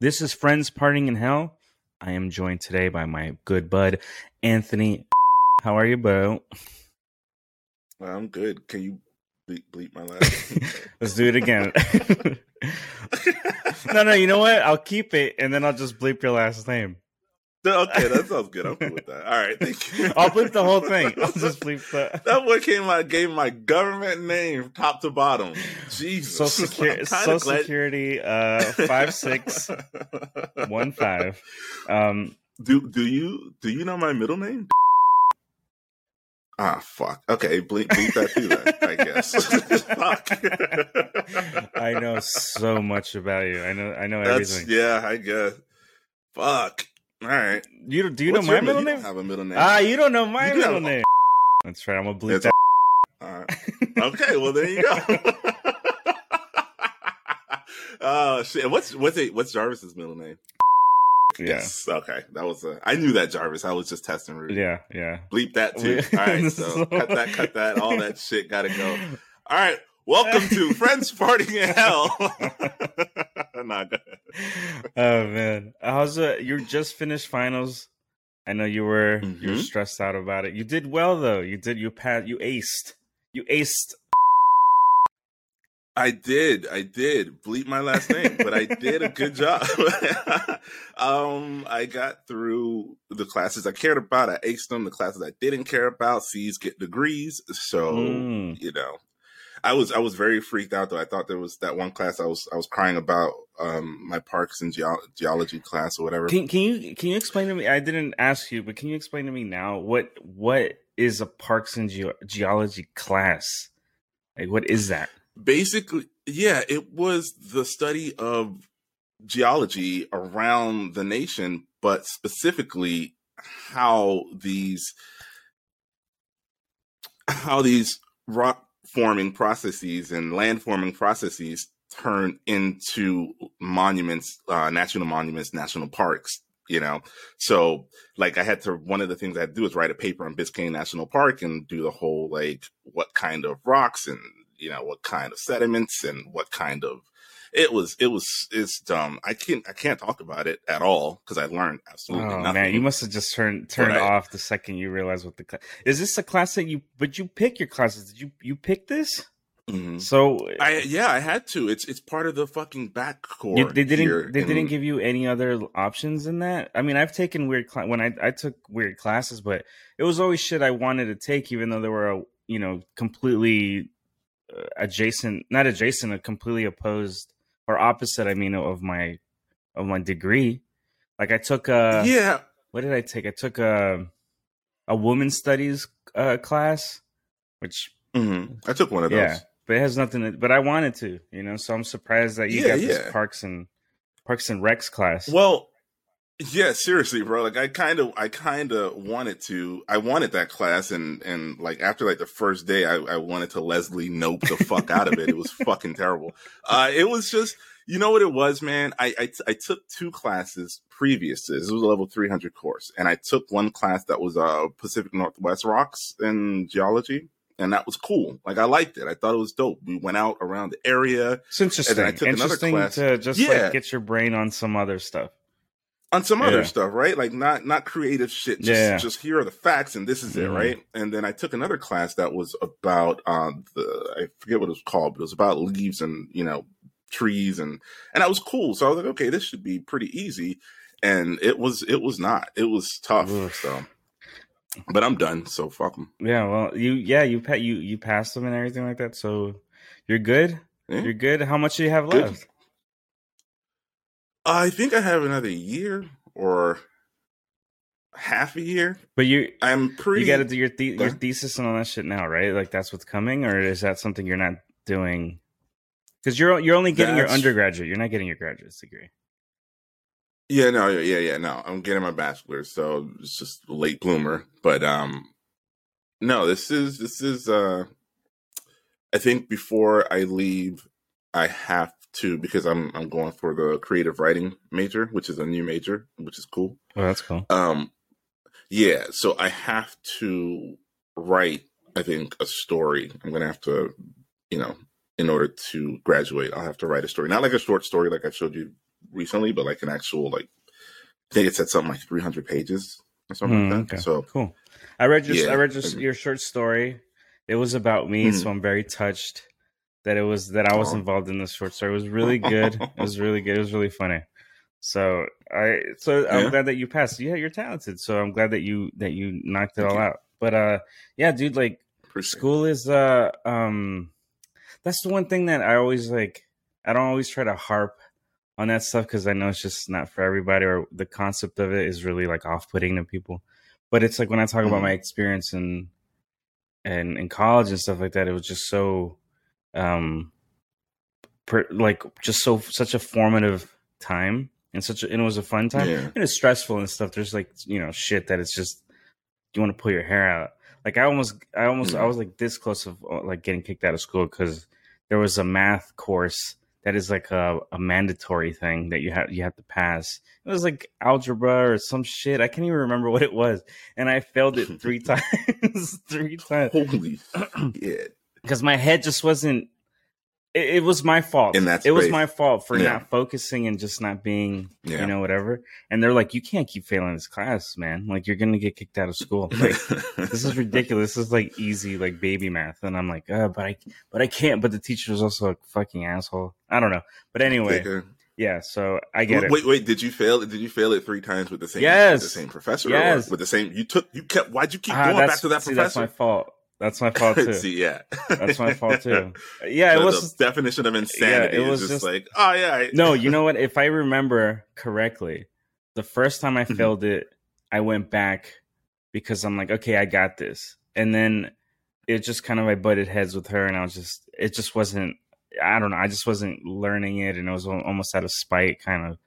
This is Friends Parting in Hell. I am joined today by my good bud, Anthony. How are you, bro? Well, I'm good. Can you bleep, bleep my last? Let's do it again. no, no, you know what? I'll keep it and then I'll just bleep your last name. okay, that sounds good. I'm cool with that. All right, thank you. I'll bleep the whole thing. I'll just bleep the. That boy came out gave my government name top to bottom. Jesus. Social, Secu- Social glad- Security uh five six one five. Um do do you do you know my middle name? Ah, fuck. Okay, bleep, bleep that too then, I guess. Fuck. I know so much about you. I know I know That's, everything. Yeah, I guess. Fuck. All right. You do you What's know my middle name? have a middle name. Ah, you don't know my middle name. That's right. I'm gonna bleep it's that. All right. Okay. Well, there you go. Oh uh, shit. What's what's a, what's Jarvis's middle name? Yeah. Yes. Okay. That was a. I knew that Jarvis. I was just testing. Rudy. Yeah. Yeah. Bleep that too. All right. So cut that. Cut that. All that shit got to go. All right. Welcome to Friends Parting in Hell. Oh man, how's it? You just finished finals. I know you were mm-hmm. you were stressed out about it. You did well though. You did. You passed. You aced. You aced. I did. I did. Bleep my last name, but I did a good job. um, I got through the classes I cared about. I aced them. The classes I didn't care about, C's get degrees. So mm. you know, I was I was very freaked out though. I thought there was that one class I was I was crying about um my parks and Ge- geology class or whatever. Can can you can you explain to me? I didn't ask you, but can you explain to me now what what is a parks and Ge- geology class? Like what is that? Basically, yeah, it was the study of geology around the nation, but specifically how these how these rock forming processes and land forming processes turn into monuments, uh, national monuments, national parks. You know, so like I had to, one of the things I had to do is write a paper on Biscayne National Park and do the whole like what kind of rocks and, you know, what kind of sediments and what kind of it was it was it's dumb. I can't I can't talk about it at all because I learned absolutely oh, nothing. Man, you must have just turned turned off the second you realized what the class is. This a class that you but you pick your classes? Did you you pick this? Mm-hmm. So I yeah I had to. It's it's part of the fucking bacc core. You, they didn't they in, didn't give you any other options in that. I mean I've taken weird cl- when I I took weird classes, but it was always shit I wanted to take, even though there were a you know completely adjacent not adjacent a completely opposed or opposite i mean of my of my degree. Like i took a yeah. what did i take? I took a a woman studies uh, class which mm-hmm. i took one of those. yeah but it has nothing to, but i wanted to you know so i'm surprised that you yeah, got yeah. this parks and parks and recs class. Well yeah, seriously, bro. Like I kind of, I kind of wanted to, I wanted that class, and and like after like the first day, I, I wanted to Leslie nope the fuck out of it. It was fucking terrible. Uh, it was just, you know what it was, man. I I, I took two classes previous to this. It was a level three hundred course, and I took one class that was uh Pacific Northwest rocks and geology. And that was cool. Like I liked it. I thought it was dope. We went out around the area. It's interesting. And I took interesting another class. to just yeah. like get your brain on some other stuff on some yeah. other stuff, right? Like not not creative shit. Just, yeah. just here are the facts and this is mm-hmm. it, right? And then I took another class that was about uh, the I forget what it was called, but it was about leaves and you know trees and and that was cool. So I was like, okay, this should be pretty easy. And it was it was not. It was tough. Oof. So, but I'm done. So fuck them. Yeah. Well, you yeah you pet you you passed them and everything like that. So you're good. Yeah. You're good. How much do you have left? Good. I think I have another year or half a year. But you, I'm pretty. You got to do your the- your thesis and all that shit now, right? Like that's what's coming, or is that something you're not doing? Because you're you're only getting that's... your undergraduate. You're not getting your graduate degree. Yeah, no, yeah, yeah, no. I'm getting my bachelor's, so it's just late bloomer. But um, no, this is this is. uh I think before I leave, I have to because I'm I'm going for the creative writing major, which is a new major, which is cool. Oh, that's cool. Um, yeah, so I have to write. I think a story. I'm gonna have to, you know, in order to graduate, I'll have to write a story. Not like a short story like I showed you recently, but like an actual like I think it said something like 300 pages or something Mm, like that. okay. So Cool. I read your Yeah. I read your, your short story. It was about me, Mhm. so I'm very touched that it was that I was involved in this short story. It was really good. it was really good. It was really funny. So I so I'm glad that you passed. Yeah, you're talented. So I'm glad that you that you knocked it Thank all you. out. But uh yeah, dude, like appreciate school is uh um that's the one thing that I always like I don't always try to harp on that stuff because I know it's just not for everybody or the concept of it is really like off putting to people. But it's like when I talk about Mhm. my experience in and in college and stuff like that, it was just so um per, like just so such a formative time and such a, and it was a fun time Yeah. and it's stressful and stuff. There's like you know shit that it's just you want to pull your hair out. Like I almost, I almost, I Mhm. was like this close of uh, like getting kicked out of school because there was a math course that is like a, a mandatory thing that you have you have to pass. It was like algebra or some shit. I can't even remember what it was, and I failed it three times, three times Holy shit. Because my head just wasn't. It, it was my fault. In that it was my fault for Yeah. not focusing and just not being, Yeah. you know, whatever. And they're like, "You can't keep failing this class, man. Like you're gonna get kicked out of school." Like this is ridiculous. This is like easy, like baby math, and I'm like, uh, but I, but I can't. But the teacher was also a fucking asshole. I don't know. But anyway, yeah. So I get wait, it. wait, wait, did you fail? Did you fail it three times with the same? Yes. with the same professor. Yes. with the same. You took. You kept. Why'd you keep Ah, going back to that see, That's my professor? fault. That's my fault too. See, yeah, That's my fault too. Yeah, it was. the definition of insanity. it was just, just- like, oh yeah, I- no, you know what? If I remember correctly, the first time I Mhm. failed it, I went back because I'm like, okay, I got this. And then it just kind of I butted heads with her, and I was just, it just wasn't. I don't know. I just wasn't learning it, and it was almost out of spite, kind of.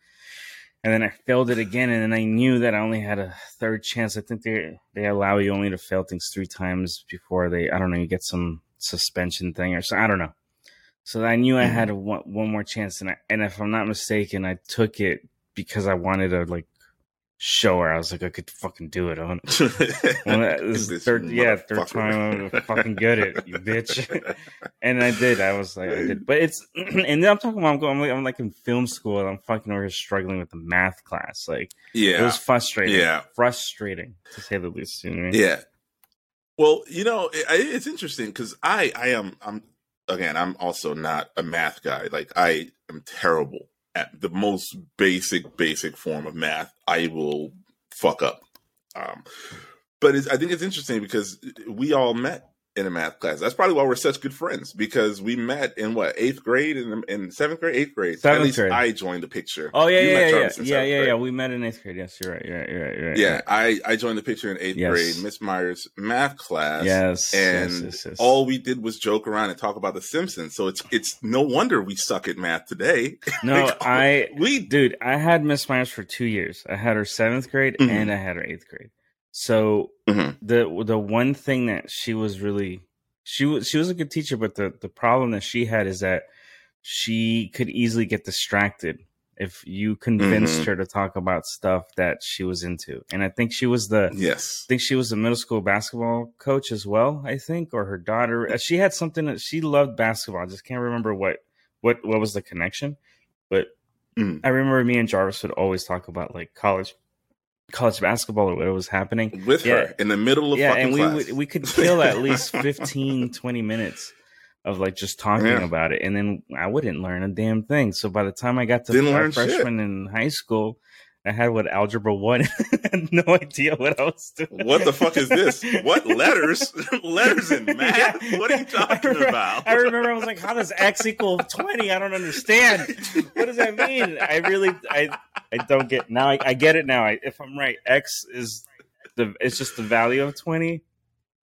And then I failed it again, and then I knew that I only had a third chance. I think they they allow you only to fail things three times before they. I don't know. You get some suspension thing or so. I don't know. So I knew I Mhm. had one, one more chance, and I, and if I'm not mistaken, I took it because I wanted to like show her. I was like, I could fucking do it. On well, that- this is This third, yeah, third time I'm gonna fucking get it, you bitch. and I did. I was like, I did. But it's, and then I'm talking about I'm going, I'm like, I'm like in film school, and I'm fucking over struggling with the math class. Like yeah, it was frustrating. Yeah. frustrating to say the least. You know I mean? Yeah. Well, you know, it, it's interesting because I, I am, I'm again, I'm also not a math guy. Like I am terrible at the most basic, basic form of math. I will fuck up. Um, but I think it's interesting because we all met in a math class. That's probably why we're such good friends because we met in what eighth grade and in, in seventh grade, eighth grade. Seventh At least grade. I joined the picture. Oh yeah, You yeah, yeah, yeah, yeah, yeah. We met in eighth grade. Yes, you're right. You're right. You're right. You're right. Yeah, I, I joined the picture in eighth Yes. grade, Miss Myers math class. Yes. and yes, yes, yes. all we did was joke around and talk about the Simpsons. So it's it's no wonder we suck at math today. no, I we dude, I had Miss Myers for two years. I had her seventh grade Mhm. and I had her eighth grade. So Mhm. the the one thing that she was really she was she was a good teacher, but the the problem that she had is that she could easily get distracted if you convinced Mhm. her to talk about stuff that she was into. And I think she was the yes, I think she was a middle school basketball coach as well. I think, or her daughter. Uh, She had something that she loved basketball. I just can't remember what what what was the connection. But Mm. I remember me and Jarvis would always talk about like college college basketball or whatever was happening. with Yeah. her in the middle of yeah, fucking and we class. we could kill at least 15, 20 minutes of like just talking Yeah. about it, and then I wouldn't learn a damn thing. So by the time I got to Didn't learn shit. freshman in high school, I had what algebra one. Had no idea what I was doing. what the fuck is this? What letters? letters in math? Yeah. What are you talking I remember, about? I remember I was like, how does X equal 20? I don't understand. What does that mean? I really, I, I don't get, now I, I get it now. I, if I'm right, X is the, it's just the value of 20.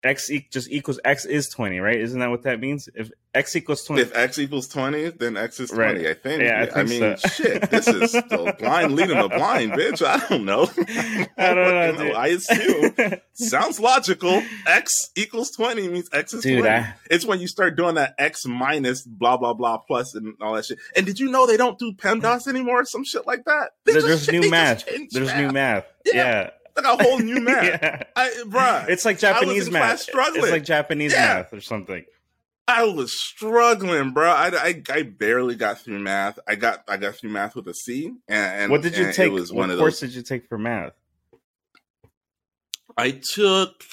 X e- just equals X is 20, right? Isn't that what that means? If X equals 20. If x equals twenty, then x is Right. twenty. I think. Yeah, I think mean, so. shit. This is the blind leading the blind, bitch. I don't know. I don't know, dude. I assume sounds logical. X equals twenty means x is Dude, twenty. I, It's when you start doing that X minus blah blah blah plus and all that shit. And did you know they don't do PEMDAS anymore? or Some shit like that. They there's just- new math. There's new math. Yeah. Yeah. Like a whole new math. Yeah. I, bruh. It's like Japanese math. struggling. It's like Japanese Yeah. math or something. I was struggling, bro. I, I, I barely got through math. I got I got through math with a C. And, and what did you take? Was what one of course those. did you take for math? I took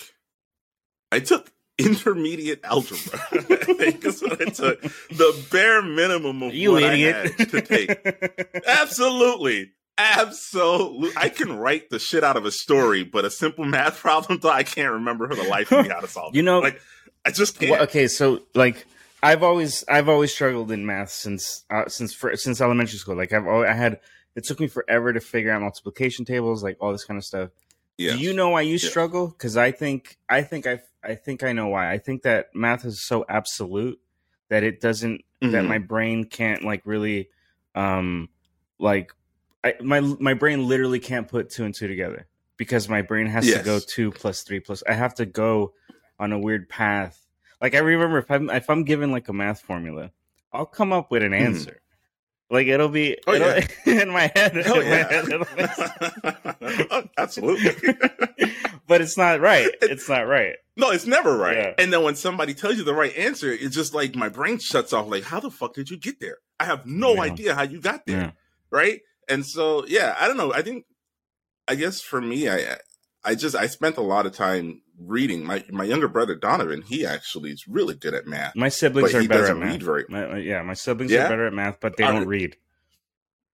I took intermediate algebra. I think is what I took. The bare minimum of You what idiot! I had to take. Absolutely. Absolutely. I can write the shit out of a story, but a simple math problem, though, I can't remember for the life of me how to solve. You it. know- like I just can't. Well, okay, so like I've always I've always struggled in math since uh, since for, since elementary school. Like I've always, I had it took me forever to figure out multiplication tables, like all this kind of stuff. yeah. Do you know why you Yeah. struggle? Because I think I think I I think I know why. I think that math is so absolute that it doesn't that Mhm. my brain can't like really um like I, my my brain literally can't put two and two together because my brain has to go two plus three plus. I have to go on a weird path. Like I remember if I'm if I'm given like a math formula, I'll come up with an Mhm. answer. Like it'll be Oh, it'll- yeah. in my head. Oh, in my yeah. head, Oh, Absolutely. but it's not right. It's not right. No, it's never right. Yeah. And then when somebody tells you the right answer, it's just like my brain shuts off. Like, how the fuck did you get there? I have no idea how you got there. Right. And so, yeah, I don't know. I think, I guess for me, I, I just, I spent a lot of time reading. My, my younger brother, Donovan, he actually is really good at math. My siblings are better at math. very- My- yeah, my siblings Yeah? are better at math, but they don't read.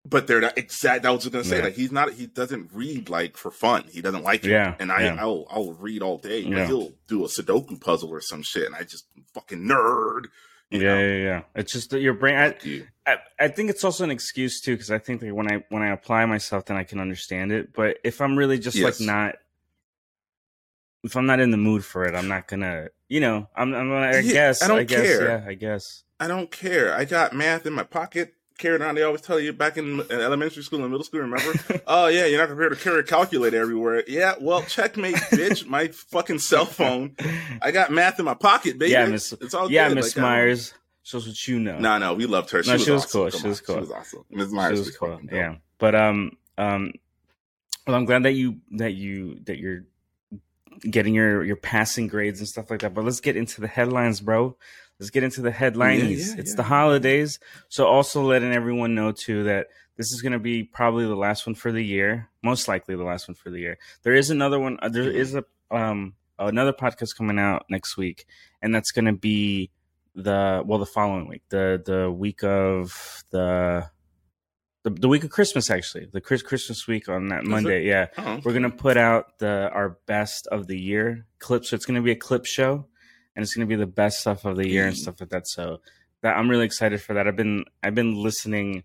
But they're not exact. I was just gonna say Yeah. like he's not. He doesn't read like for fun. He doesn't like it. Yeah, And I, yeah. I'll, I'll read all day. But Yeah. he'll do a Sudoku puzzle or some shit, and I just fucking nerd. you Yeah, know? yeah, yeah. It's just that your brain. I, you. I, I think it's also an excuse too, because I think that when I when I apply myself, then I can understand it. But if I'm really just Yes. like not, if I'm not in the mood for it, I'm not gonna. You know, I'm. I'm gonna, I Yeah, guess. I don't I guess. care. Yeah, I guess. I don't care. I got math in my pocket. Carried on. They always tell you back in, in elementary school and middle school. Remember? oh yeah, you're not prepared to carry a calculator everywhere. Yeah, well, checkmate, bitch. My fucking cell phone. I got math in my pocket, baby. Yeah, Miss- It's all yeah. Miss Like, I Myers shows what you know. No, no, we loved her. She No, was she was awesome. cool. Come She was cool. She was awesome. She Myers was was cool. fucking. Yeah, but um um, well, I'm glad that you that you that you're getting your your passing grades and stuff like that. But let's get into the headlines, bro. Let's get into the headlines. yeah, it's yeah. the holidays, so also letting everyone know too that this is going to be probably the last one for the year, most likely the last one for the year. There is another one. uh, There is a um another podcast coming out next week, and that's going to be the well the following week, the the week of the the, the week of Christmas actually, the Chris Christmas week on that Is Monday. Yeah, Oh, we're gonna put out the our best of the year clips. So it's gonna be a clip show, and it's gonna be the best stuff of the year and Mm. stuff like that. So that I'm really excited for that. I've been I've been listening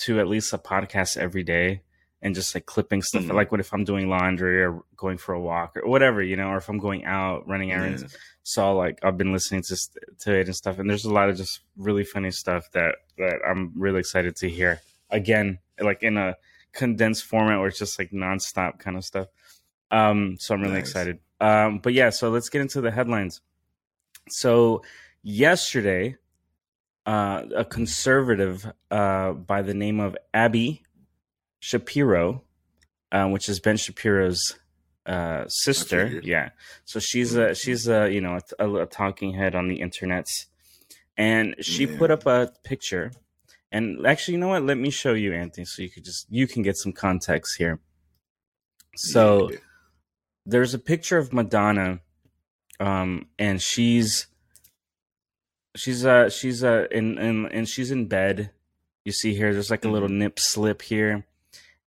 to at least a podcast every day and just like clipping stuff. Mhm. Like what if I'm doing laundry or going for a walk or whatever, you know, or if I'm going out running errands. yeah. So like I've been listening to to it and stuff, and there's a lot of just really funny stuff that that I'm really excited to hear again, like in a condensed format where it's just like nonstop kind of stuff. Um, so I'm really Nice. excited. Um, but yeah, so let's get into the headlines. So yesterday, uh, a conservative uh, by the name of Abby Shapiro, uh, which is Ben Shapiro's uh, sister. Yeah, so she's a she's a you know a, a talking head on the internet, and she Yeah. put up a picture. And actually, you know what? Let me show you, Anthony, so you could just you can get some context here. So Yeah. there's a picture of Madonna, um, and she's she's uh she's uh in, in and she's in bed. You see here, there's like a little nip slip here,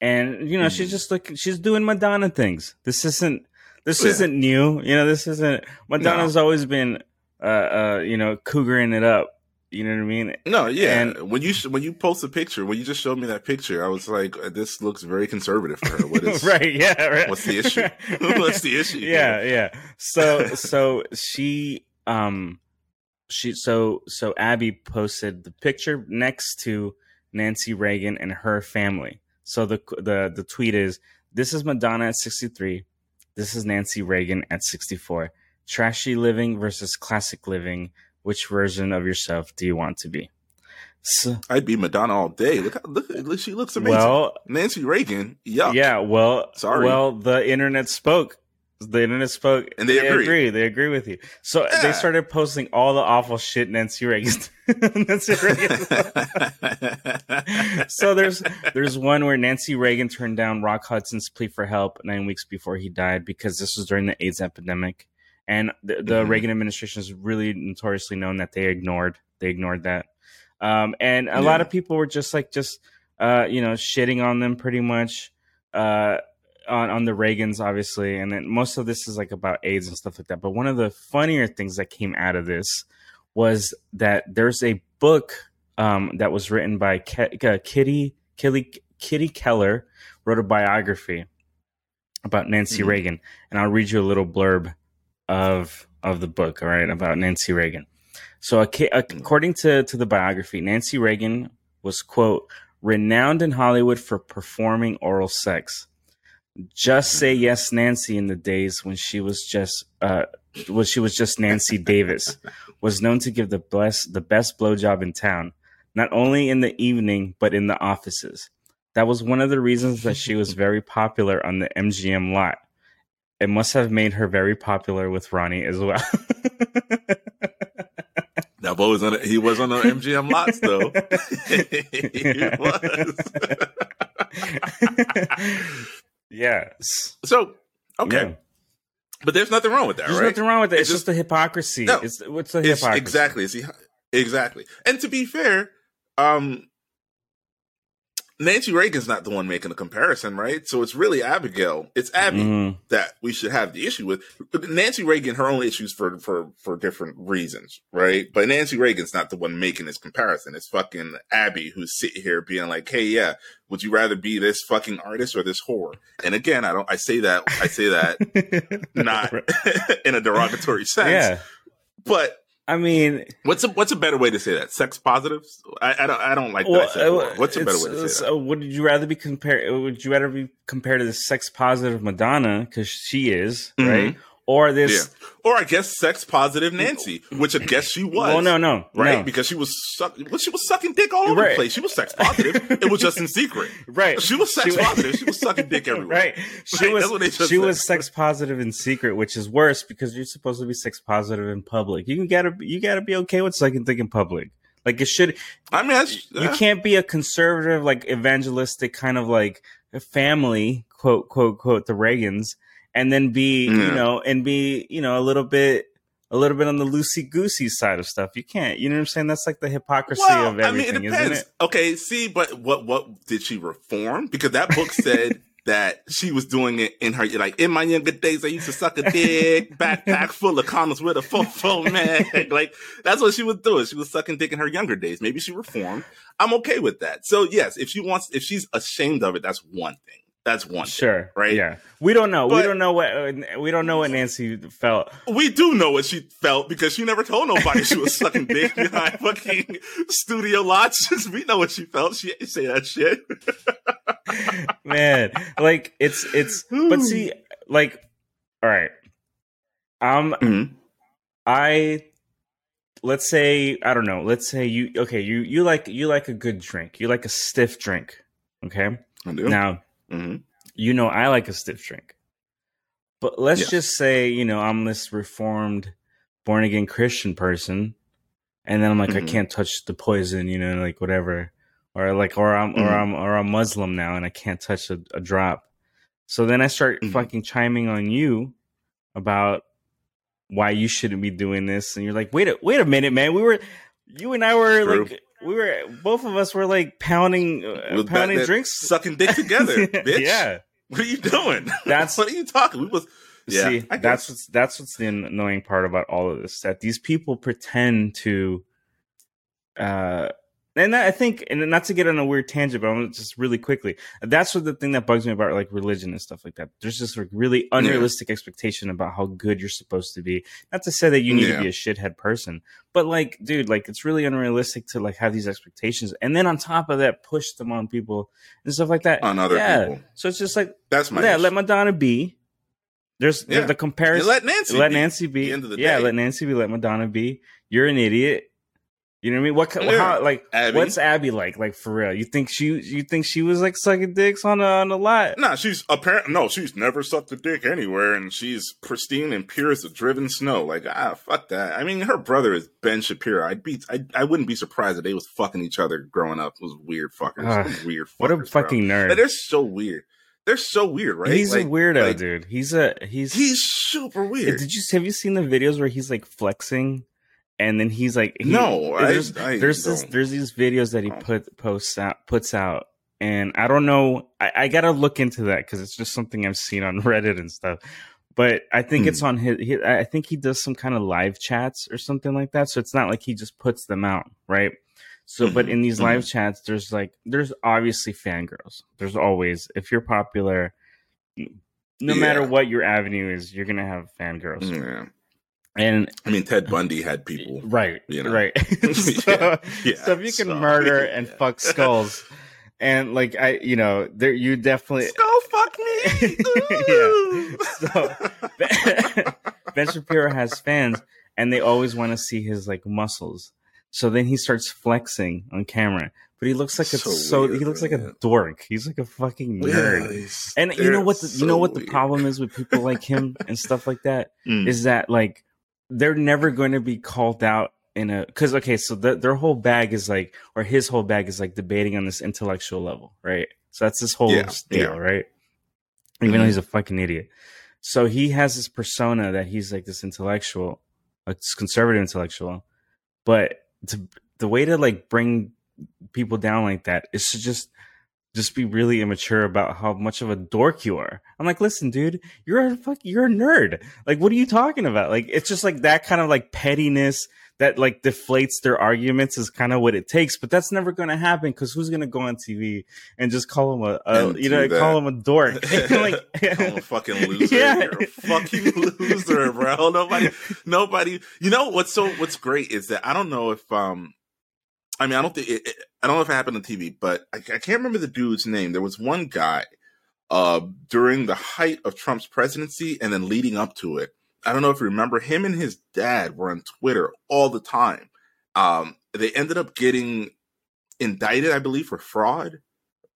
and you know she's Mhm. just looking. She's doing Madonna things. This isn't this yeah. isn't new. You know, this isn't Madonna's always been uh uh you know cougaring it up. You know what I mean? No, yeah. And- when you sh- when you post a picture, when you just showed me that picture, I was like, uh, "This looks very conservative for her." What is right? Yeah. Right. What's the issue? What's the issue? yeah yeah so so she um she so so abby posted the picture next to nancy reagan and her family so the the the tweet is this is madonna at 63 this is nancy reagan at 64 trashy living versus classic living which version of yourself do you want to be so, I'd be Madonna all day. Look, how, look, look, she looks amazing. well Nancy Reagan, Yeah, yeah well Sorry. well the internet spoke The internet spoke, And they agree. agree. They agree with you. So Yeah. they started posting all the awful shit Nancy Reagan. Nancy Reagan. so there's there's one where Nancy Reagan turned down Rock Hudson's plea for help nine weeks before he died because this was during the AIDS epidemic, and the, the Mhm. Reagan administration is really notoriously known that they ignored they ignored that, um, and a lot of people were just like just uh, you know shitting on them pretty much. Uh, on, on the Reagans, obviously, and then most of this is like about AIDS and stuff like that. But one of the funnier things that came out of this was that there's a book um, that was written by Ke- uh, Kitty Kitty Kitty Kelley wrote a biography about Nancy Mhm. Reagan, and I'll read you a little blurb of of the book. All right, about Nancy Reagan. So, according to to the biography, Nancy Reagan was quote renowned in Hollywood for performing oral sex. Just say yes, Nancy. In the days when she was just uh, when she was just Nancy Davis, was known to give the best the best blowjob in town, not only in the evening but in the offices. That was one of the reasons that she was very popular on the MGM lot. It must have made her very popular with Ronnie as well. That boy was on. He was on the MGM lots though. he was. yes. So okay, Yeah. but there's nothing wrong with that, There's right? nothing wrong with it. It's, It's just, the hypocrisy. No. it's what's the It's- hypocrisy? exactly. See, exactly. And to be fair, um, Nancy Reagan's not the one making the comparison, right? So it's really Abigail. It's Abby Mhm. that we should have the issue with. Nancy Reagan, her own issues for for for different reasons, right? But Nancy Reagan's not the one making this comparison. It's fucking Abby who's sitting here being like, "Hey, yeah, would you rather be this fucking artist or this whore?" And again, I don't. I say that. I say that not in a derogatory sense. yeah. But I mean, what's a what's a better way to say that? Sex positives? I, I don't I don't like that. Well, whore. What's a better way to say that? uh, would you rather be compared? Would you rather be compared to the sex positive Madonna because she is Mhm. right, or this? Yeah. Or I guess sex positive Nancy, which I guess she was. Well, no, no, right? no. Because she was suck, well, she was sucking dick all over Right. the place. She was sex positive. it was just in secret. right. She was sex She- positive. She was sucking dick everywhere. Right. She Right, was that's what they just she said. was sex positive in secret, which is worse because you're supposed to be sex positive in public. You gotta you gotta be okay with sucking dick in public. Like it should I mean, that's, you uh, can't be a conservative, like evangelistic kind of like family, quote, quote, quote, the Reagans, and then be, you know, and be, you know, a little bit, a little bit on the loosey goosey side of stuff. You can't, you know what I'm saying? That's like the hypocrisy well, of everything, I mean, it isn't depends. it? Okay, see, but what what did she reform? Because that book said that she was doing it in her like in my younger days. I used to suck a dick, backpack full of condoms with a full fofo man. like that's what she was doing. She was sucking dick in her younger days. Maybe she reformed. I'm okay with that. So yes, if she wants, if she's ashamed of it, that's one thing. That's one. thing. Sure. right? Yeah. We don't know. we don't know what uh, we don't know what Nancy felt. We do know what she felt because she never told nobody she was sucking dick behind fucking studio lots. we know what she felt. She say that shit. Man, like it's it's but see like all right. Um Mhm. I let's say I don't know. Let's say you okay. You you like you like a good drink. You like a stiff drink. Okay. I do. Now hmm you know I like a stiff drink, but let's Yes. just say you know I'm this reformed, born again Christian person, and then I'm like I Mhm. can't touch the poison. You know, like whatever, or like or I'm or Mhm. I'm or I'm Muslim now and I can't touch a, a drop. So then I start Mhm. fucking chiming on you about why you shouldn't be doing this, and you're like, wait a wait a minute, man. We were you and I were True. like we were both of us were like pounding uh, pounding that drinks sucking dick together, bitch. yeah. What are you doing? That's- what are you talking? We was yeah. See, that's what's that's what's the annoying part about all of this that these people pretend to, uh, and I think, and not to get on a weird tangent, but I'm just really quickly. That's what the thing that bugs me about like religion and stuff like that. There's just like really unrealistic expectation about how good you're supposed to be. Not to say that you need Yeah. to be a shithead person, but like, dude, like it's really unrealistic to like have these expectations, and then on top of that, push them on people and stuff like that. on other yeah. people. So it's just like, That's my yeah, issue. let Madonna be. There's the- Yeah. the And comparison. let Nancy. let be. Nancy be. the end of the yeah, day. let Nancy be. Let Madonna be. You're an idiot. You know what I mean? What Yeah. how, like Abby. what's Abby like? Like for real? You think she you think she was like sucking dicks on a on a lot? Nah, she's apparent. No, she's never sucked a dick anywhere, and she's pristine and pure as the driven snow. Like ah, fuck that. I mean, her brother is Ben Shapiro. I'd be, I, I wouldn't be surprised if they was fucking each other growing up. Was weird fuckers. Those weird. Fuckers, What a bro. fucking nerd! Like, they're so weird. They're so weird, right? He's Like- a weirdo, like, dude. He's a he's He's super weird. Did you have you seen the videos where he's like flexing, and then he's like he- No, there's I there's this there's these videos that he Oh. put posts out puts out, and I don't know. I, I gotta look into that because it's just something I've seen on Reddit and stuff. But I think Hmm. it's on his, he I think he does some kind of live chats or something like that. So it's not like he just puts them out, right? So, but Mhm, in these live chats, there's like, there's obviously fangirls. There's always, if you're popular, no matter what your avenue is, you're gonna have fangirls. Yeah. And I mean, Ted Bundy had people. right, you know. right. so, Yeah, yeah, so if you can so, murder and yeah. fuck skulls, and like I, you know, there you definitely Skull fuck me. Yeah. So- Ben Shapiro has fans, and they always want to see his like muscles. So then he starts flexing on camera, but he looks like a So so, weird, he looks like a dork. He's like a fucking nerd. he's- And you know what? The, you know what the weird. problem is with people like him and stuff like that Mm. is that like they're never going to be called out in a because okay, so the, their whole bag is like, or his whole bag is like debating on this intellectual level, right? So that's this whole Yeah, deal, yeah. right? Even though Mhm. he's a fucking idiot. So he has this persona that he's like this intellectual, a conservative intellectual, but to, the way to like bring people down like that is to just just be really immature about how much of a dork you are. I'm like, listen, dude, you're a fuck, you're a nerd. Like, what are you talking about? Like, it's just like that kind of like pettiness that like deflates their arguments is kind of what it takes. But that's never going to happen because who's going to go on TV and just call him a, a you know, do call that. him a dork? like, I'm a fucking loser. Yeah. You're a fucking loser, bro. Nobody, nobody. You know what's so what's great is that I don't know if um, I mean I don't think it, it- I don't know if it happened on TV, but I, I can't remember the dude's name. There was one guy uh during the height of Trump's presidency and then leading up to it. I don't know if you remember him and his dad were on Twitter all the time. Um, they ended up getting indicted, I believe, for fraud,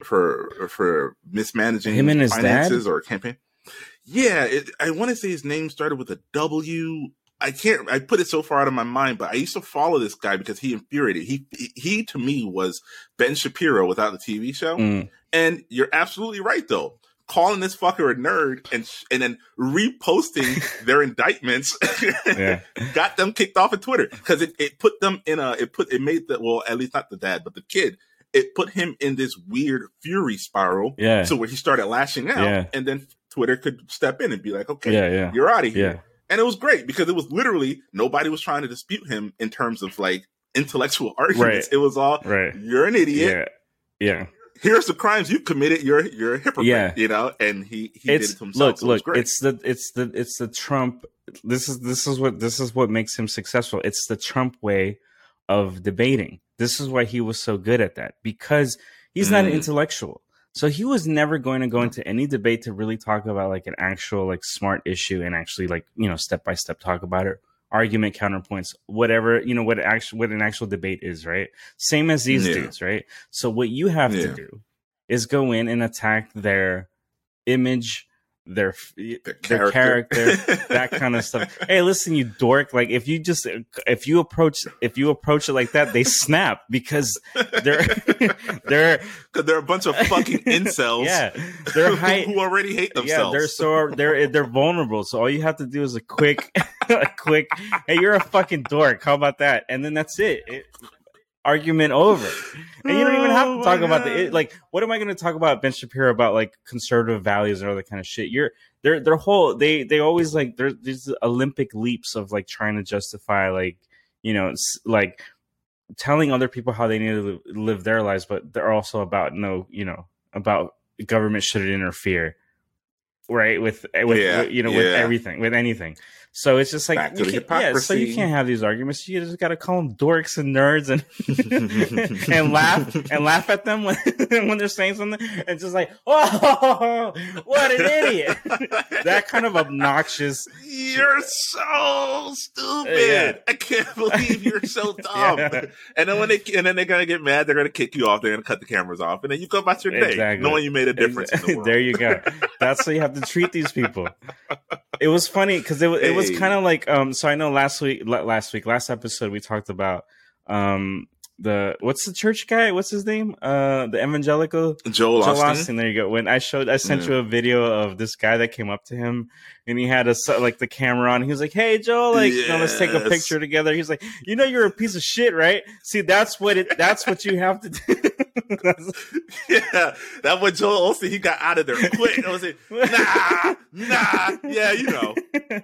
for for mismanaging Him and his dad? finances or campaign. Yeah, it, I want to say his name started with a W. I can't. I put it so far out of my mind, but I used to follow this guy because he infuriated. He he, to me was Ben Shapiro without the TV show. Mm, And you're absolutely right, though. Calling this fucker a nerd and and then reposting their indictments yeah, got them kicked off of Twitter because it, it put them in a it put it made the well at least not the dad but the kid it put him in this weird fury spiral yeah, so where he started lashing out Yeah. and then Twitter could step in and be like okay yeah, yeah, you're out of here yeah. And it was great because it was literally nobody was trying to dispute him in terms of like intellectual arguments Right. it was all Right. you're an idiot Yeah. Yeah. here's the crimes you committed. You're you're a hypocrite. Yeah. you know, and he he did it's it to himself. look so it look great. it's the it's the it's the trump this is this is what this is what makes him successful it's the trump way of debating this is why he was so good at that because he's not an Mm. intellectual so he was never going to go into any debate to really talk about like an actual like smart issue and actually like you know step by step talk about it argument counterpoints whatever you know what actual what an actual debate is right same as these Yeah. dudes right so what you have Yeah. to do is go in and attack their image their The their character, that kind of stuff. Hey, listen, you dork! Like if you just if you approach if you approach it like that, they snap because they're they're because they're a bunch of fucking incels. yeah they're high. who already hate themselves. Yeah, they're so they're they're vulnerable. So all you have to do is a quick, a quick. Hey, you're a fucking dork. How about that? And then that's it. it argument over. And you don't even have Oh to talk my about the God. it, like. What am I going to talk about Ben Shapiro about like conservative values and all that kind of shit? You're their their whole they they always like there's these Olympic leaps of like trying to justify like you know like telling other people how they need to live, live their lives, but they're also about no you know about government shouldn't interfere. Right? With eh, with Yeah, you know with yeah. everything, with anything. So it's just like Back to you the can't- yeah, so you can't have these arguments. You just got to call them dorks and nerds and and laugh and laugh at them when when they're saying something and just like, oh, what an idiot! that kind of obnoxious. You're so stupid. Yeah. I can't believe you're so dumb. Yeah. And then when they and then they're gonna get mad, they're gonna kick you off. They're gonna cut the cameras off, and then you go about your day, Exactly. knowing you made a difference in the world. there you go. That's how you have to treat these people. It was funny because it was it was kind of like um. So I know last week, last week, last episode we talked about um the what's the church guy? What's his name? Uh, the evangelical Joel Joel Osteen. Osteen. There you go. When I showed, I sent Yeah. you a video of this guy that came up to him, and he had a like the camera on. He was like, "Hey, Joel, like, you know, let's take a picture together." He's like, "You know, you're a piece of shit, right? See, that's what it. That's what you have to do." Yeah, that when Joel Osteen he got out of there quick. I was like, nah, nah, yeah, you know,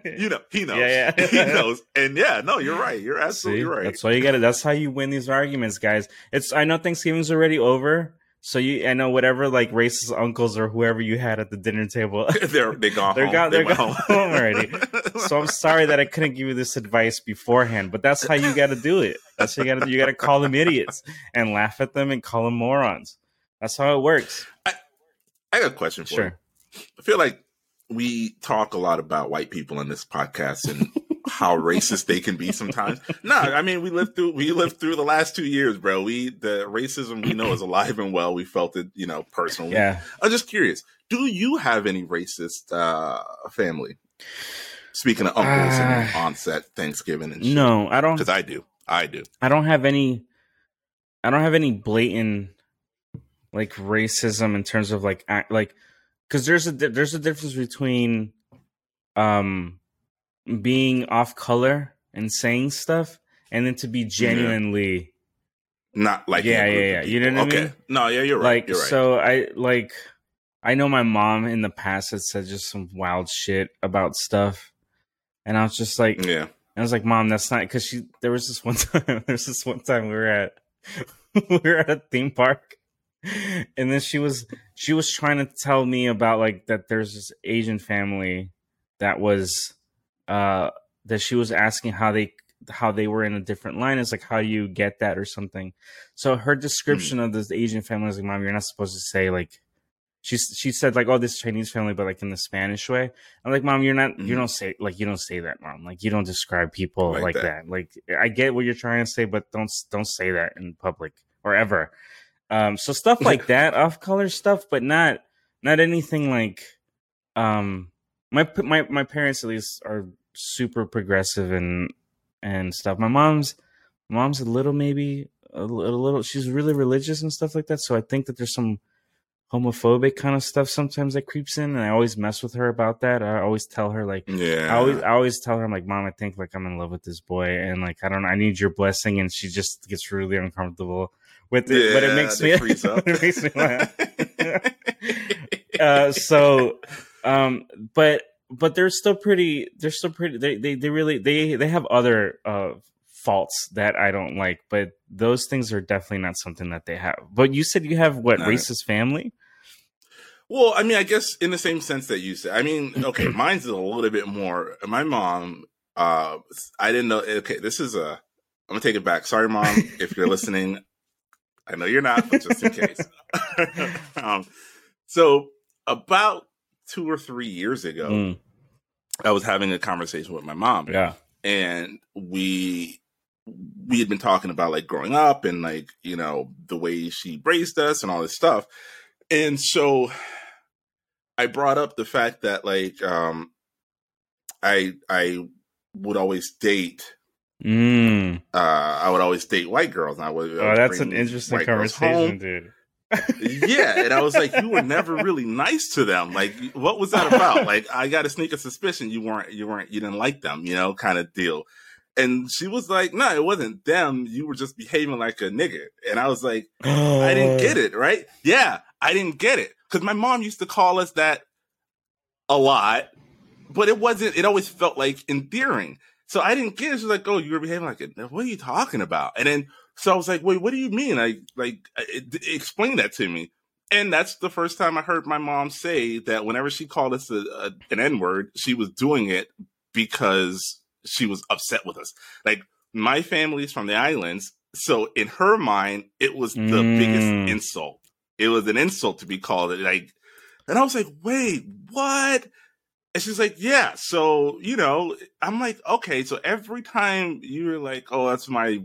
you know, he knows, Yeah, yeah. he knows, and yeah, no, you're right, you're absolutely See, right. That's why you got to. That's how you win these arguments, guys. It's. I know Thanksgiving's already over, so you. I know whatever like racist uncles or whoever you had at the dinner table. they're they gone They're home. gone- They they're gone home already. so I'm sorry that I couldn't give you this advice beforehand, but that's how you got to do it. That's how you got to. You got to call them idiots and laugh at them and call them morons. That's how it works. I I got a question for you. Sure. I feel like we talk a lot about white people in this podcast and how racist they can be sometimes. No, I mean we lived through we lived through the last two years, bro. We the racism we know is alive and well. We felt it, you know, personally. Yeah. I'm just curious. Do you have any racist uh family? Speaking of uncles and Ah. aunts at Thanksgiving and shit. No, I don't. Because I do. I do. I don't have any I don't have any blatant like racism in terms of like act, like cuz there's a there's a difference between um being off color and saying stuff and then to be genuinely Not like Yeah, yeah, yeah. You know what I mean? No, yeah, you're right. like you're right. so I like I know my mom in the past had said just some wild shit about stuff and I was just like yeah. I was like, "Mom, that's not because she." There was this one time. There was this one time we were at we were at a theme park, and then she was she was trying to tell me about like that. There's this Asian family that was uh that she was asking how they how they were in a different line. It's like how do you get that or something. So her description of this Asian family was like, "Mom, you're not supposed to say like." She she said like, "Oh, this Chinese family," but like in the Spanish way. I'm like, "Mom, you're not. You Mhm. don't say like you don't say that, mom. Like you don't describe people Like like, that. that. Like I get what you're trying to say, but don't don't say that in public or ever." Um, so stuff like that, off color stuff, but not not anything like. Um, my my my parents at least are super progressive and and stuff. My mom's my mom's a little maybe a, a little. She's really religious and stuff like that. So I think that there's some homophobic kind of stuff sometimes that creeps in, and I always mess with her about that. I always tell her like. Yeah. I always, I always tell her, I'm like, Mom, I think like I'm in love with this boy, and like I don't, I need your blessing, and she just gets really uncomfortable with it, but it makes me, it makes me laugh. uh, so, um, but but they're still pretty, they're still pretty. They they they really they they have other uh faults that I don't like, but those things are definitely not something that they have. But you said you have what Nah. racist family? Well, I mean, I guess in the same sense that you said. I mean, okay, mine's a little bit more. My mom, uh, I didn't know. Okay, this is a. I'm gonna take it back. Sorry, mom, if you're listening. I know you're not, but just in case. um, so about two or three years ago, Mm, I was having a conversation with my mom, yeah. and we we had been talking about like growing up and like you know the way she raised us and all this stuff and so i brought up the fact that like um i i would always date Mm. uh i would always date white girls and i would, I Oh, would that's an interesting conversation, dude. Yeah and i was like you were never really nice to them. Like what was that about? Like i got a sneaking suspicion you weren't you weren't you didn't like them you know kind of deal. And she was like no it wasn't them. You were just behaving like a nigga and i was like i didn't get it right? Yeah i didn't get it. Because my mom used to call us that a lot but it wasn't it always felt like endearing so i didn't get it she was like oh you were behaving like a what are you talking about and then so I was like, wait, what do you mean? I like, it, explain that to me. and that's the first time I heard my mom say that whenever she called us a, a, an N word, she was doing it because she was upset with us. Like my family's from the islands, so in her mind, it was the mm. biggest insult. It was an insult to be called it. Like, and I was like, wait, what? And she's like, yeah. So, you know, I'm like, okay. So every time you're like, oh, that's my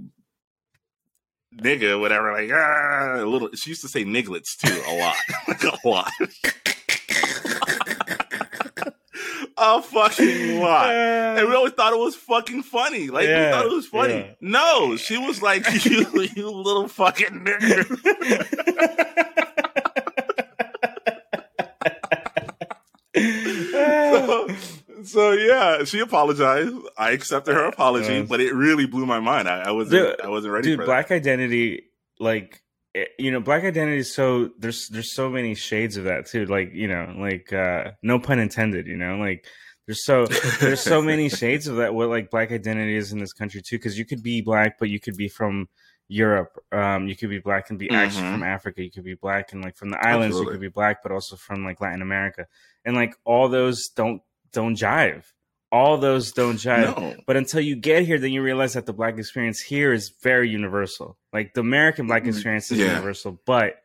nigga, whatever, like, ah, a little, she used to say nigglets too, a lot, like a lot. a fucking lot. And we always thought it was fucking funny. Like, yeah, we thought it was funny. Yeah. No, she was like, you, you little fucking nigga. So, so, yeah, she apologized. I accepted her apology, but it really blew my mind. I, I wasn't, I wasn't ready. Dude, Black that. Identity, like eh, you know, Black Identity is so there's there's so many shades of that too. Like you know, like uh no pun intended. You know, like there's so there's so many shades of that. What like Black Identity is in this country too, because you could be black, but you could be from Europe. Um, you could be black and be mm-hmm. actually from Africa. You could be black and like from the islands. Absolutely. You could be black, but also from like Latin America. And like all those don't don't jive. All those don't jive. No. But until you get here, then you realize that the black experience here is very universal. Like the American black experience is yeah. universal, but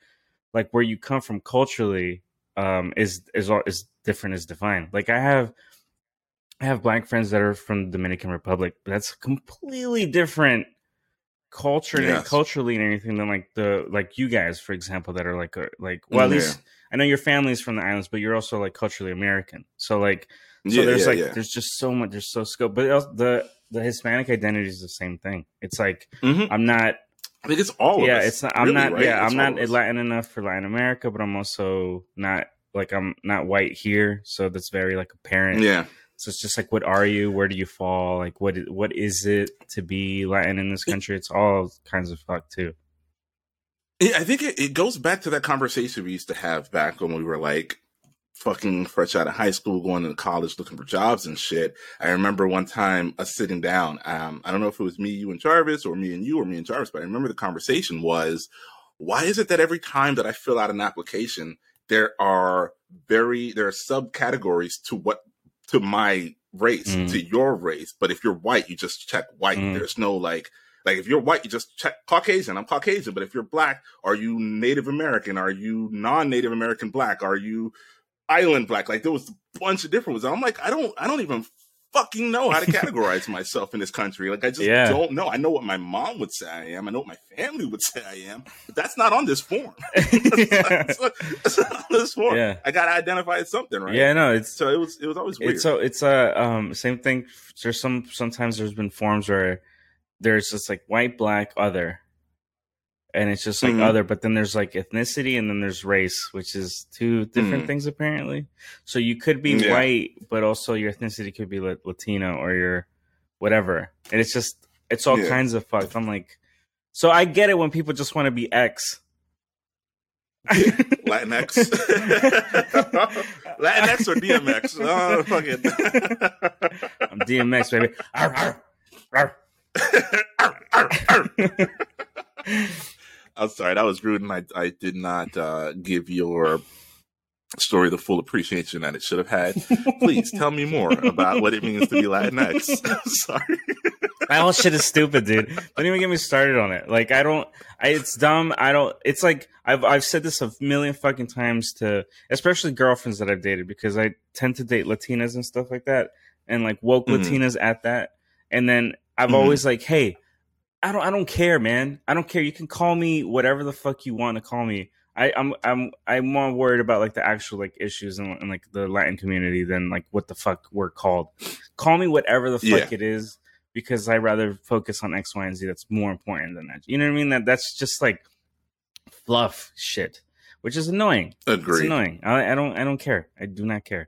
like where you come from culturally um, is is is different is defined. Like I have I have black friends that are from the Dominican Republic, but that's completely different culture yes. culturally and anything than like the like you guys for example that are like uh, like well at yeah. least i know your family's from the islands but you're also like culturally american so like so yeah, there's yeah, like there's just so much there's so scope but the the hispanic identity is the same thing it's like mm-hmm. i'm not I think it's all yeah, it's not. I'm really, not. Right? Yeah, it's I'm not Latin enough for Latin America, but I'm also not like I'm not white here, so that's very like apparent. Yeah, so it's just like, what are you? Where do you fall? Like, what what is it to be Latin in this country? It's all kinds of fuck too. I think it, it goes back to that conversation we used to have back when we were like fucking fresh out of high school, going to college, looking for jobs and shit. I remember one time us sitting down. Um, I don't know if it was me, you, and Jarvis, or me and you, or me and Jarvis, but I remember the conversation was, why is it that every time that I fill out an application, there are very there are subcategories to what to my race, mm. to your race. But if you're white, you just check white. Mm. There's no like, like if you're white, you just check Caucasian. I'm Caucasian. But if you're black, are you Native American? Are you non-Native American black? Are you island black? Like there was a bunch of different ones. I'm like, I don't, I don't even fucking know how to categorize myself in this country. Like I just yeah. don't know. I know what my mom would say I am. I know what my family would say I am, but that's not on this form. that's, not, that's, not, on this form. Yeah. I gotta identify as something, right? Yeah, no, it's so it was it was always weird. It's so it's a uh, um same thing. There's some sometimes there's been forms where there's just like white, black, other and it's just like mm-hmm. other but then there's like ethnicity and then there's race which is two different mm-hmm. things apparently so you could be yeah. white but also your ethnicity could be latino or your whatever and it's just it's all yeah. kinds of fucked i'm like so i get it when people just want to be x Latinx, Latinx or DMX? Oh, fuck it. I'm DMX, baby. Arr, arr, arr. I'm sorry, that was rude, and I, I did not uh, give your story the full appreciation that it should have had. Please tell me more about what it means to be Latinx. sorry. that whole shit is stupid, dude. Don't even get me started on it. Like, I don't. I, it's dumb. I don't. It's like I've I've said this a million fucking times to, especially girlfriends that I've dated, because I tend to date Latinas and stuff like that, and like woke mm-hmm. Latinas at that. And then I've mm-hmm. always like, hey, I don't I don't care, man. I don't care. You can call me whatever the fuck you want to call me. I, I'm I'm I'm more worried about like the actual like issues in, in like the Latin community than like what the fuck we're called. Call me whatever the fuck yeah. it is because I rather focus on X, Y, and Z. That's more important than that. You know what I mean? That that's just like fluff shit, which is annoying. Agree. It's annoying. I, I don't I don't care. I do not care.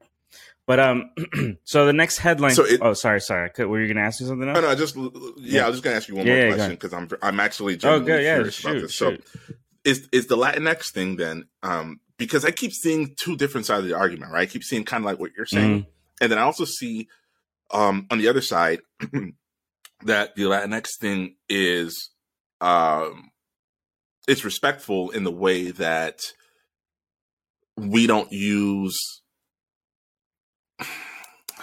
But um, so the next headline. So it, oh, sorry, sorry. Could, were you going to ask me something? Else? No, no. I just yeah, yeah. I was just going to ask you one yeah, more question because I'm I'm actually genuinely oh, good, yeah, curious shoot, about this. Shoot. So, is is the Latinx thing then? Um, because I keep seeing two different sides of the argument, right? I keep seeing kind of like what you're saying, mm. and then I also see, um, on the other side, that the Latinx thing is, um, it's respectful in the way that we don't use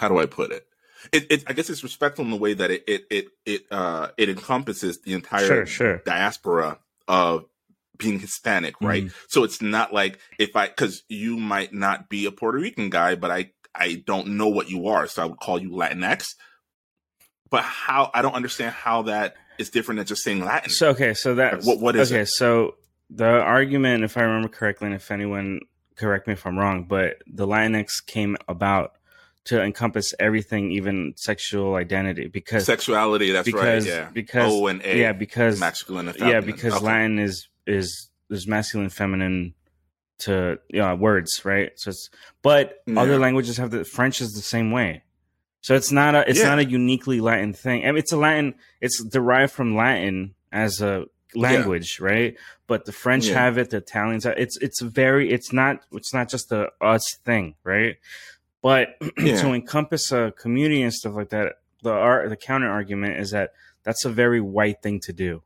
how do I put it? It, it, I guess it's respectful in the way that it it it it uh it encompasses the entire Sure, sure. diaspora of being Hispanic, right? Mhm. So it's not like if I because you might not be a Puerto Rican guy, but I I don't know what you are, so I would call you Latinx. But how I don't understand how that is different than just saying Latin. So okay, so that What- what is okay? it? So the argument, if I remember correctly, and if anyone correct me if I'm wrong, but the Latinx came about to encompass everything, even sexual identity, because Sexuality, that's because right. Yeah. because O and A. yeah because masculine and yeah because Okay. Latin is is there's masculine feminine to you know, words right so it's but Yeah. other languages have the French is the same way so it's not a it's Yeah. not a uniquely Latin thing I mean, it's a Latin it's derived from Latin as a language right but the French Yeah. have it the Italians have, it's it's very it's not it's not just a us thing right but Yeah. to encompass a community and stuff like that the art the counter argument is that that's a very white thing to do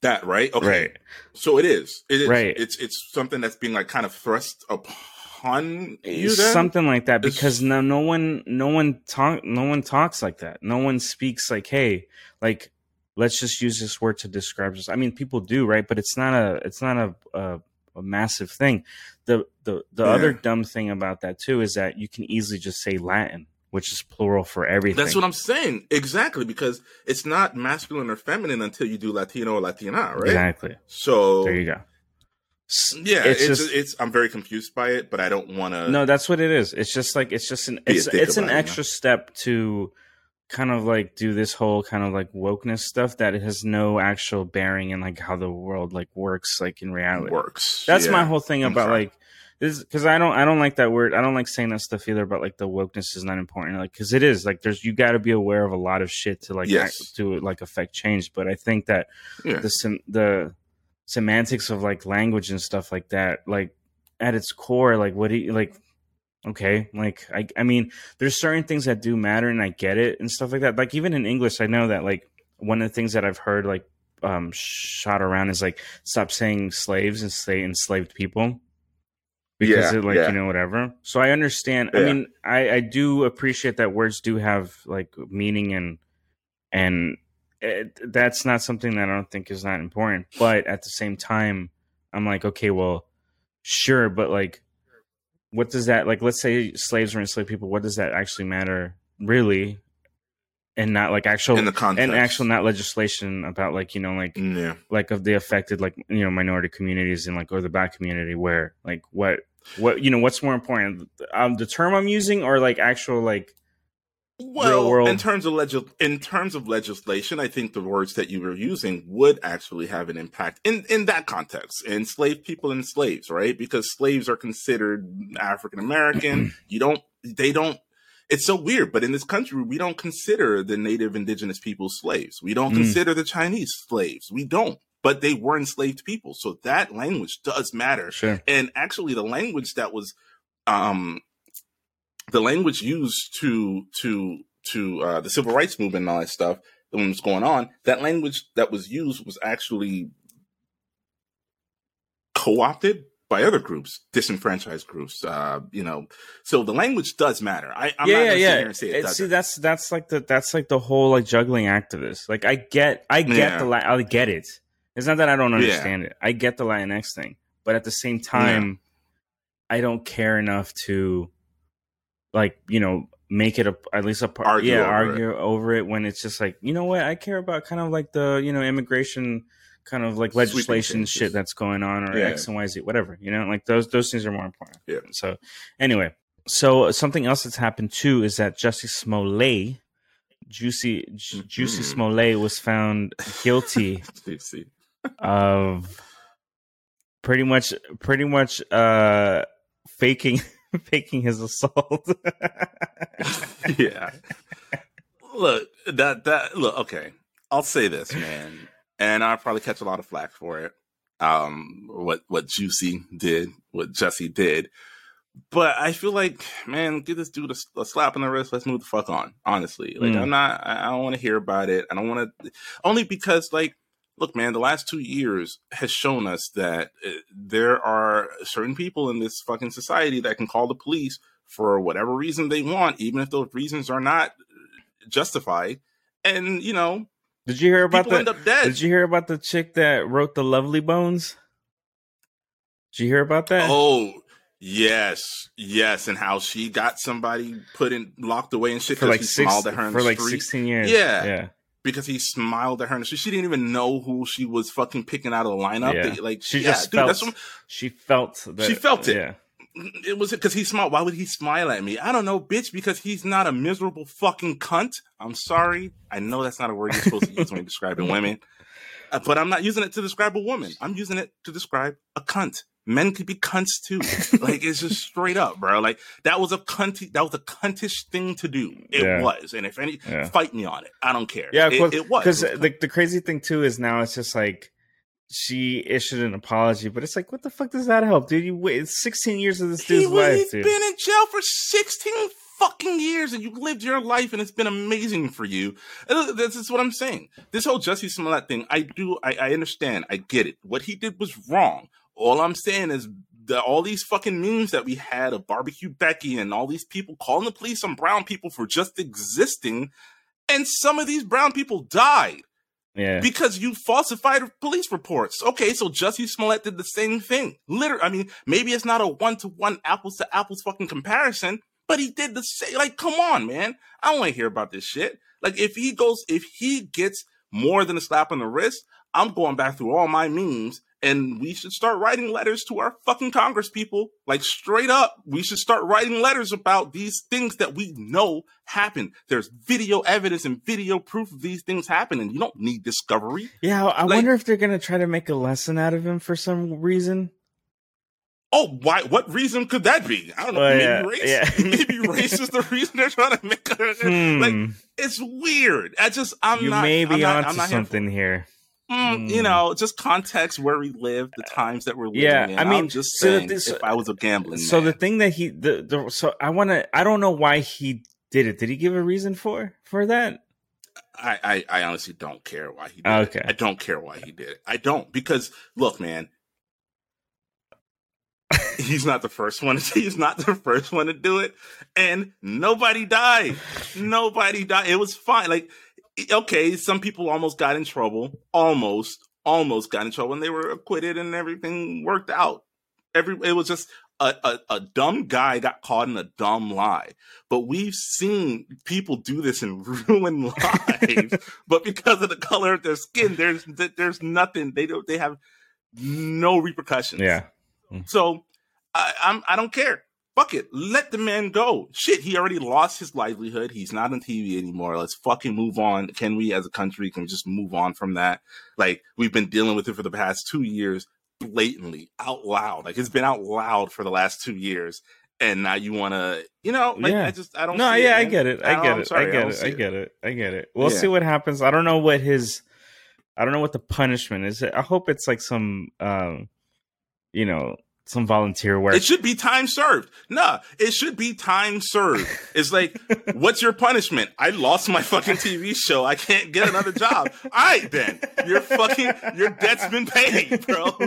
that right. Okay. Right. So it is. It is. Right. It's it's something that's being like kind of thrust upon you. Then? something like that It's- because no no one no one talk no one talks like that. No one speaks like, hey, like let's just use this word to describe this. I mean, people do, right? But it's not a it's not a a, a massive thing. The the the Yeah. other dumb thing about that too is that you can easily just say Latin, which is plural for everything. That's what I'm saying. Exactly, because it's not masculine or feminine until you do Latino or Latina, right? Exactly. So There you go. Yeah, It's it's just- it's, I'm very confused by it, but I don't want to. No, that's what it is. It's just like it's just an it's it's an about it, you extra step to kind of like do this whole kind of like wokeness stuff that it has no actual bearing in like how the world like works like in reality. works. That's Yeah. my whole thing about like this because I don't I don't like that word. I don't like saying that stuff either but like the wokeness is not important. Like because it is like there's you got to be aware of a lot of shit to like Yes. act, to like affect change. But I think that Yeah. the sem- the semantics of like language and stuff like that like at its core like what do you like okay like i i mean there's certain things that do matter and i get it and stuff like that like even in english i know that like one of the things that i've heard like um shot around is like stop saying slaves and say enslaved people because Yeah, it like yeah. you know whatever so i understand i mean i i do appreciate that words do have like meaning and and it, that's not something that i don't think is not important but at the same time i'm like okay well sure but like what does that like let's say slaves or enslaved people what does that actually matter really and not like actual in the context and actual not legislation about like you know like Yeah. like of the affected like you know minority communities and like or the black community where like what what you know what's more important um the term i'm using or like actual like Well, in terms of legis- in terms of legislation, I think the words that you were using would actually have an impact in in that context. Enslaved people and slaves, right? Because slaves are considered African American. you don't. They don't. It's so weird, but in this country, we don't consider the native indigenous people slaves. We don't Mm. consider the Chinese slaves. We don't. But they were enslaved people, so that language does matter sure and actually the language that was um the language used to to to uh the civil rights movement and all that stuff when was going on that language that was used was actually co-opted by other groups disenfranchised groups uh you know. So the language does matter. I i'm not yeah gonna yeah sit yeah. here and say it It- see that's that's like the that's like the whole like juggling act of this like i get i get Yeah. the la- i get it. It's not that i don't Yeah. understand it. I get the latinx thing but at the same time i don't care enough to like you know make it a at least a part Argue yeah over argue over it when it's just like you know what i care about kind of like the you know immigration kind of like legislation shit that's going on or Yeah. x and y z whatever you know like those those things are more important Yeah. so anyway so something else that's happened too is that Jussie Smollett, Juicy Ju- Juicy Mhm. Smollett, was found guilty of pretty much pretty much uh faking faking his assault. yeah. Look, that that look, okay. I'll say this, man. And I'll probably catch a lot of flack for it. Um what what Juicy did, what Jesse did. But I feel like, man, give this dude a, a slap on the wrist. Let's move the fuck on. Honestly, like Mm. I'm not. I I don't want to hear about it. I don't want to. Only because, like, look, man, the last two years has shown us that uh, there are certain people in this fucking society that can call the police for whatever reason they want, even if those reasons are not justified. And you know, did you hear about people the? end up dead. Did you hear about the chick that wrote the Lovely Bones? Did you hear about that? Oh, yes, yes, and how she got somebody put in locked away and shit for because like he six, smiled at her for like street. sixteen years. Yeah. yeah. Because he smiled at her the street. She didn't even know who she was fucking picking out of the lineup. Yeah. They- like She yeah, just dude, felt. what, she felt. That, She felt it. Yeah. it was because he smiled. Why would he smile at me? I don't know, bitch. Because he's not a miserable fucking cunt. I'm sorry. I know that's not a word you're supposed to use when you're describing women, Uh, but I'm not using it to describe a woman. I'm using it to describe a cunt. Men could be cunts too. like it's just straight up, bro. Like that was a cunty. That was a cuntish thing to do. It Yeah. was. And if any, Yeah. fight me on it. I don't care. Yeah, it, it was. because the the crazy thing too is now it's just like she issued an apology, but it's like, what the fuck does that help, dude? You wait 16 years of this He dude's was, life, he's dude. been in jail for 16 fucking years and you lived your life and it's been amazing for you. And This is what I'm saying. This whole Jussie Smollett thing, I do, I, I understand. I get it. What he did was wrong. All I'm saying is that all these fucking memes that we had of barbecue Becky and all these people calling the police on brown people for just existing. And some of these brown people died yeah, because you falsified police reports. Okay, so Jussie Smollett did the same thing. Literally, I mean, maybe it's not a one to one apples to apples fucking comparison, but he did the same. Like, come on, man. I don't want to hear about this shit. Like, if he goes, if he gets more than a slap on the wrist, I'm going back through all my memes. And we should start writing letters to our fucking Congress people. Like straight up, we should start writing letters about these things that we know happen. There's video evidence and video proof of these things happening. You don't need discovery. yeah. I like- wonder if they're gonna try to make a lesson out of him for some reason. Oh, why? What reason could that be? I don't know. Well, maybe yeah, race. yeah. maybe race is the reason they're trying to make. Hmm. Like it's weird. I just I'm you not. may I'm be not, onto I'm not here something here. Mm, You Hmm. know, just context where we live, the times that we're living. Yeah, in. I mean, I'm just so saying, this- if I was a gambling So man, the thing that he the, the so I want to I don't know why he did it. Did he give a reason for for that? I, I, I honestly don't care why he did Okay. it. I don't care why he did it. I don't because look, man, he's not the first one. He's not the first one to do it, and nobody died. Nobody died. It was fine. Like, okay, some people almost got in trouble. Almost, almost got in trouble, and they were acquitted, and everything worked out. Every it was just a, a, a dumb guy got caught in a dumb lie. But we've seen people do this and ruin lives. but because of the color of their skin, there's there's nothing. They don't. They have no repercussions. Yeah. So I, I'm I don't care. Fuck it. Let the man go. Shit, he already lost his livelihood. He's not on TV anymore. Let's fucking move on. Can we as a country can we just move on from that? Like we've been dealing with it for the past two years, blatantly, out loud. Like it's been out loud for the last two years. And now you wanna you know, like Yeah. I just I don't No, yeah, it, I get it. I don't- get it. sorry, I get don't it. I get it. I get it. We'll Yeah. see what happens. I don't know what his I don't know what the punishment is. I hope it's like some um you know, some volunteer work. It should be time served. Nah, it should be time served. It's like, what's your punishment? I lost my fucking TV show. I can't get another job. All right, then. Your fucking, your debt's been paid, bro. All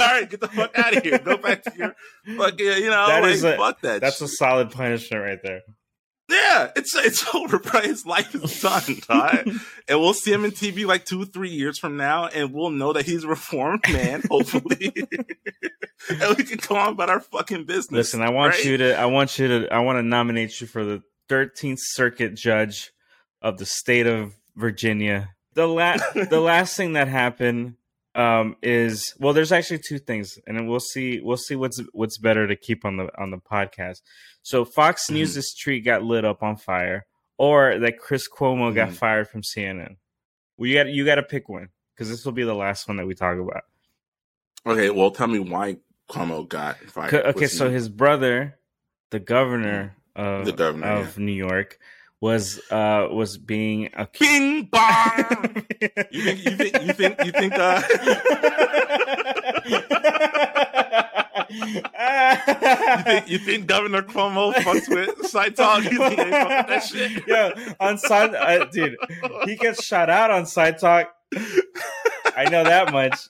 right, get the fuck out of here. Go back to your fucking, you know, That like, is a- fuck that That's a solid punishment right there. Yeah, it's it's over, bro. His life is done, right? and we'll see him in TV like two, three years from now, and we'll know that he's a reformed man, hopefully. and we can go on about our fucking business. Listen, I want right? you to I want you to I want to nominate you for the 13th Circuit Judge of the state of Virginia. The last the last thing that happened um is well there's actually two things and then we'll see we'll see what's what's better to keep on the on the podcast. So Fox Mhm. News' tree got lit up on fire or that Chris Cuomo got Mhm. fired from CNN. Well, you got you got to pick one because this will be the last one that we talk about. Okay, well, tell me why Cuomo got fired. Okay, so his brother, the governor of The governor, of New York, was uh was being a Bing bong. you think? You think? You think? You think? Uh, you think? You think Governor Cuomo fucks with side talk? You think they fuck that shit? Yo, on side, uh, dude, he gets shot out on side talk. I know that much.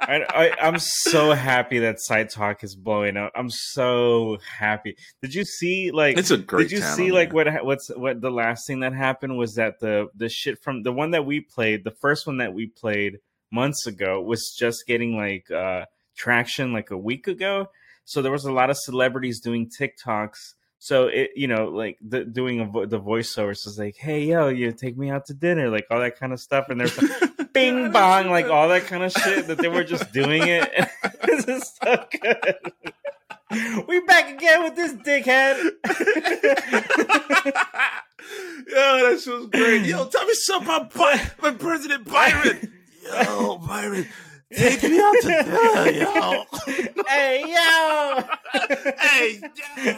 I, I, am so happy that Side Talk is blowing up. I'm so happy. Did you see like? It's a great. Did you see man. like what what's what the last thing that happened was that the the shit from the one that we played, the first one that we played months ago was just getting like uh traction like a week ago. So there was a lot of celebrities doing TikToks. So it, you know, like the, doing a vo- the voiceovers is like, "Hey, yo, you take me out to dinner," like all that kind of stuff, and there's like, bing bong, like all that kind of shit that they were just doing it. this is so good. We back again with this dickhead. Yo, that shit was great. Yo, tell me something about By- my President Byron. Yo, Byron, take me out to dinner, yo. hey, yo. hey, yo.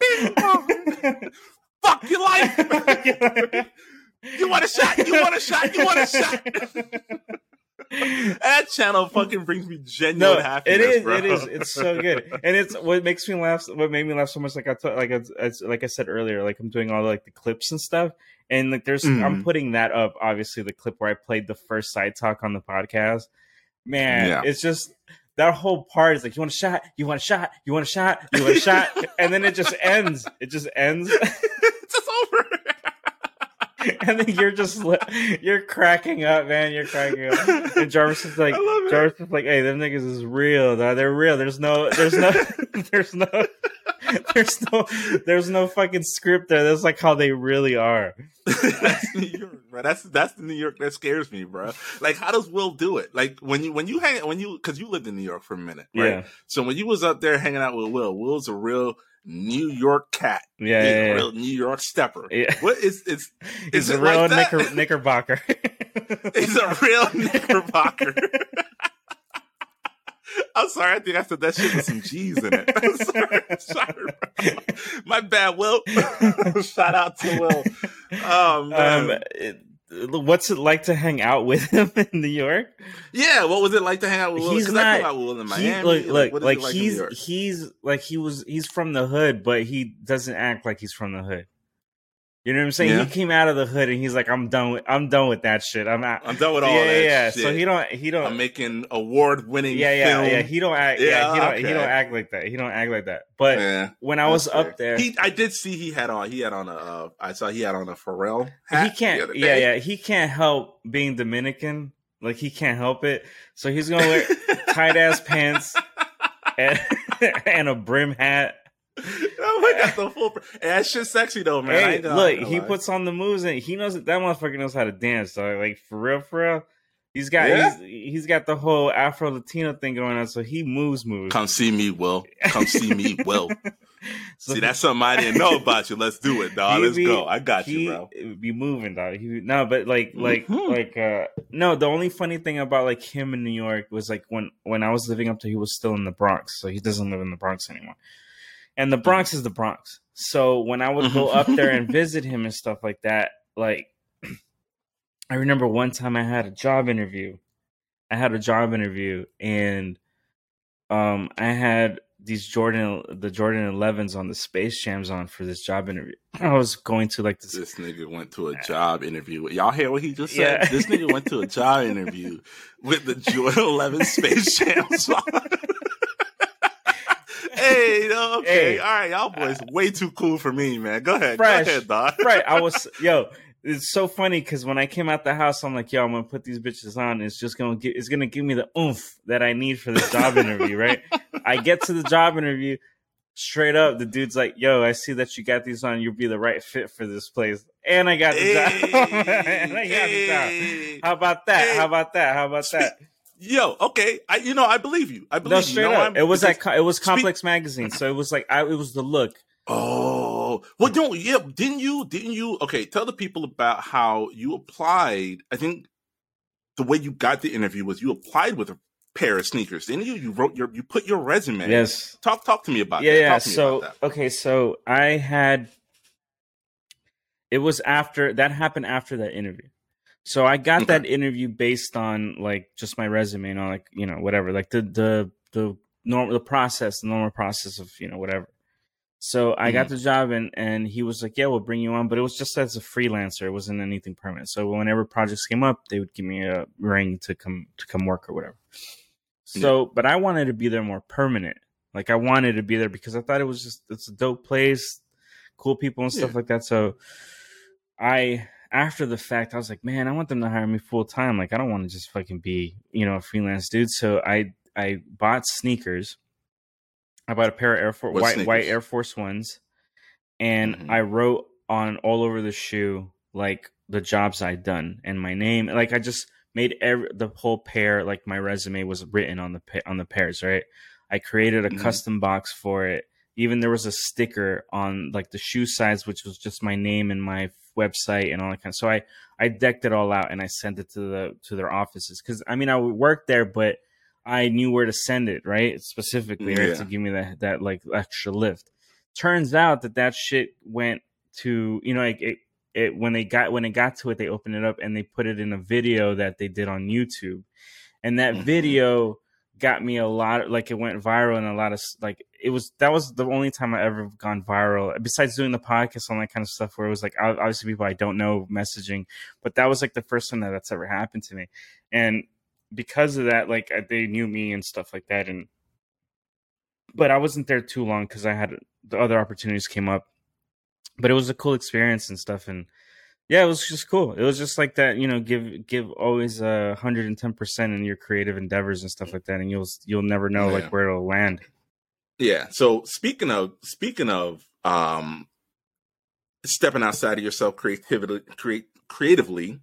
Bing bong. Fuck your life. You want a shot? You want a shot? You want a shot? that channel fucking brings me genuine no, happiness. it is. bro. It is. It's so good, and it's what makes me laugh. What made me laugh so much, like I thought, like I, as, like I said earlier, like I'm doing all like the clips and stuff, and like there's, Mhm. I'm putting that up. Obviously, the clip where I played the first side talk on the podcast. Man, Yeah. it's just that whole part is like, you want a shot? You want a shot? You want a shot? You want a shot? And then it just ends. It just ends. it's just over. and then you're just li- you're cracking up, man. You're cracking up. And Jarvis is like, I love it. Jarvis is like, hey, them niggas is real. Dog. They're real. There's no, there's no, there's no, there's no, there's no fucking script there. That's like how they really are. that's New York, bro. That's that's the New York that scares me, bro. Like, how does Will do it? Like when you when you hang when you because you lived in New York for a minute, right? Yeah, So when you was up there hanging out with Will, Will's a real New York cat. yeah, yeah. yeah. real New York stepper. Yeah. What is it's is a real like knicker, knickerbocker. He's a real Knickerbocker. I'm sorry, I think I said that shit with some G's in it. I'm sorry, sorry. My bad, Will. Shout out to Will. Oh um, it- what's it like to hang out with him in New York? yeah, what was it like to hang out with Will? He's 'Cause I hung not- out with Will in He- Miami. look, look, like, like he's he's like he was he's from the hood, but he doesn't act like he's from the hood. You know what I'm saying? Yeah. He came out of the hood and he's like, I'm done with I'm done with that shit. I'm out. I'm done with all yeah, that yeah. shit. So he don't he don't I'm making award winning yeah yeah film. yeah he don't act yeah, Yeah, he don't he don't act like that he don't act like that. But Yeah, when I was that's up there, He, I did see he had on. He had on a. Uh, I saw he had on a Pharrell. Hat he can't yeah yeah he can't help being Dominican. Like he can't help it. So he's gonna wear tight ass pants and, and a brim hat. Oh my god, the full. And that shit's sexy though, man. Hey, look, he gonna puts on the moves and he knows that that motherfucker knows how to dance. So like for real, for real, he's got Yeah? he's, he's got the whole Afro Latino thing going on. So he moves, moves. Come see me, Will. Come see me, Will. So see, that's something I didn't know about you. Let's do it, dog. he Let's be- go. I got he you, bro. be moving, dog. He no, but like like Mhm. like uh no. The only funny thing about like him in New York was like when when I was living up there, he was still in the Bronx, so he doesn't live in the Bronx anymore. And the Bronx is the Bronx. So when I would go up there and visit him and stuff like that, like I remember one time I had a job interview. I had a job interview and um I had these Jordan the Jordan 11s on the Space Jams on for this job interview. I was going to like this This nigga went to a job interview. Y'all hear what he just said? Yeah. This nigga went to a job interview with the Jordan 11 Space Jam song. Hey, okay, Hey. all right, y'all boys, uh, way too cool for me, man. Go ahead, Fresh. go ahead, dog. right. I was yo. It's so funny because when I came out the house, I'm like, yo, I'm gonna put these bitches on. It's just gonna give. It's gonna give me the oomph that I need for this job interview. Right. I get to the job interview. Straight up, the dude's like, "Yo, I see that you got these on. You'll be the right fit for this place." And I got the job. and I got the job. How about that? Hey. How about that? How about that? Yo, okay, I you know I believe you. I believe No, you. straight you know, up. It was because- at it was Complex Magazine, so it was like I, it was the look. Oh, well, don't yeah, didn't you? Didn't you? Okay, tell the people about how you applied. I think the way you got the interview was you applied with a pair of sneakers, didn't you? You wrote your, you put your resume. Yes. Talk, talk to me about yeah, that. yeah. Talk to me So about that. okay, so I had it was after that happened after that interview. So I got Okay. that interview based on like just my resume and all like you know whatever like the the the normal the process the normal process of you know whatever. So I got mm-hmm. the job and and he was like, "Yeah, we'll bring you on," but it was just as a freelancer. It wasn't anything permanent. So whenever projects came up, they would give me a ring to come to come work or whatever. So, but I wanted to be there more permanent. Like I wanted to be there because I thought it was just it's a dope place, cool people and stuff Yeah. like that. So I after the fact, I was like, man, I want them to hire me full time. Like I don't want to just fucking be, you know, a freelance dude. So I I bought sneakers. I bought a pair of Air Force white white? Air Force ones, and Mhm. I wrote on all over the shoe like the jobs I'd done and my name. Like I just made every the whole pair like my resume was written on the on the pairs. Right. I created a Mhm. custom box for it. Even there was a sticker on like the shoe size, which was just my name and my website and all that kind of. So I I decked it all out and I sent it to the to their offices because I mean I would work there, but I knew where to send it right specifically right, to give me that that like extra lift. Turns out that that shit went to you know like it, it when they got when it got to it they opened it up and they put it in a video that they did on YouTube, and that Mhm. video got me a lot like it went viral and a lot of like it was that was the only time I ever gone viral besides doing the podcast and that kind of stuff where it was like obviously people I don't know messaging but that was like the first time that that's ever happened to me. And because of that like they knew me and stuff like that and but I wasn't there too long because I had the other opportunities came up. But it was a cool experience and stuff and yeah it was just cool. It was just like that you know give give always a 110% in your creative endeavors and stuff like that and you'll you'll never know Yeah. like where it'll land Yeah. So speaking of speaking of um stepping outside of yourself creatively create creatively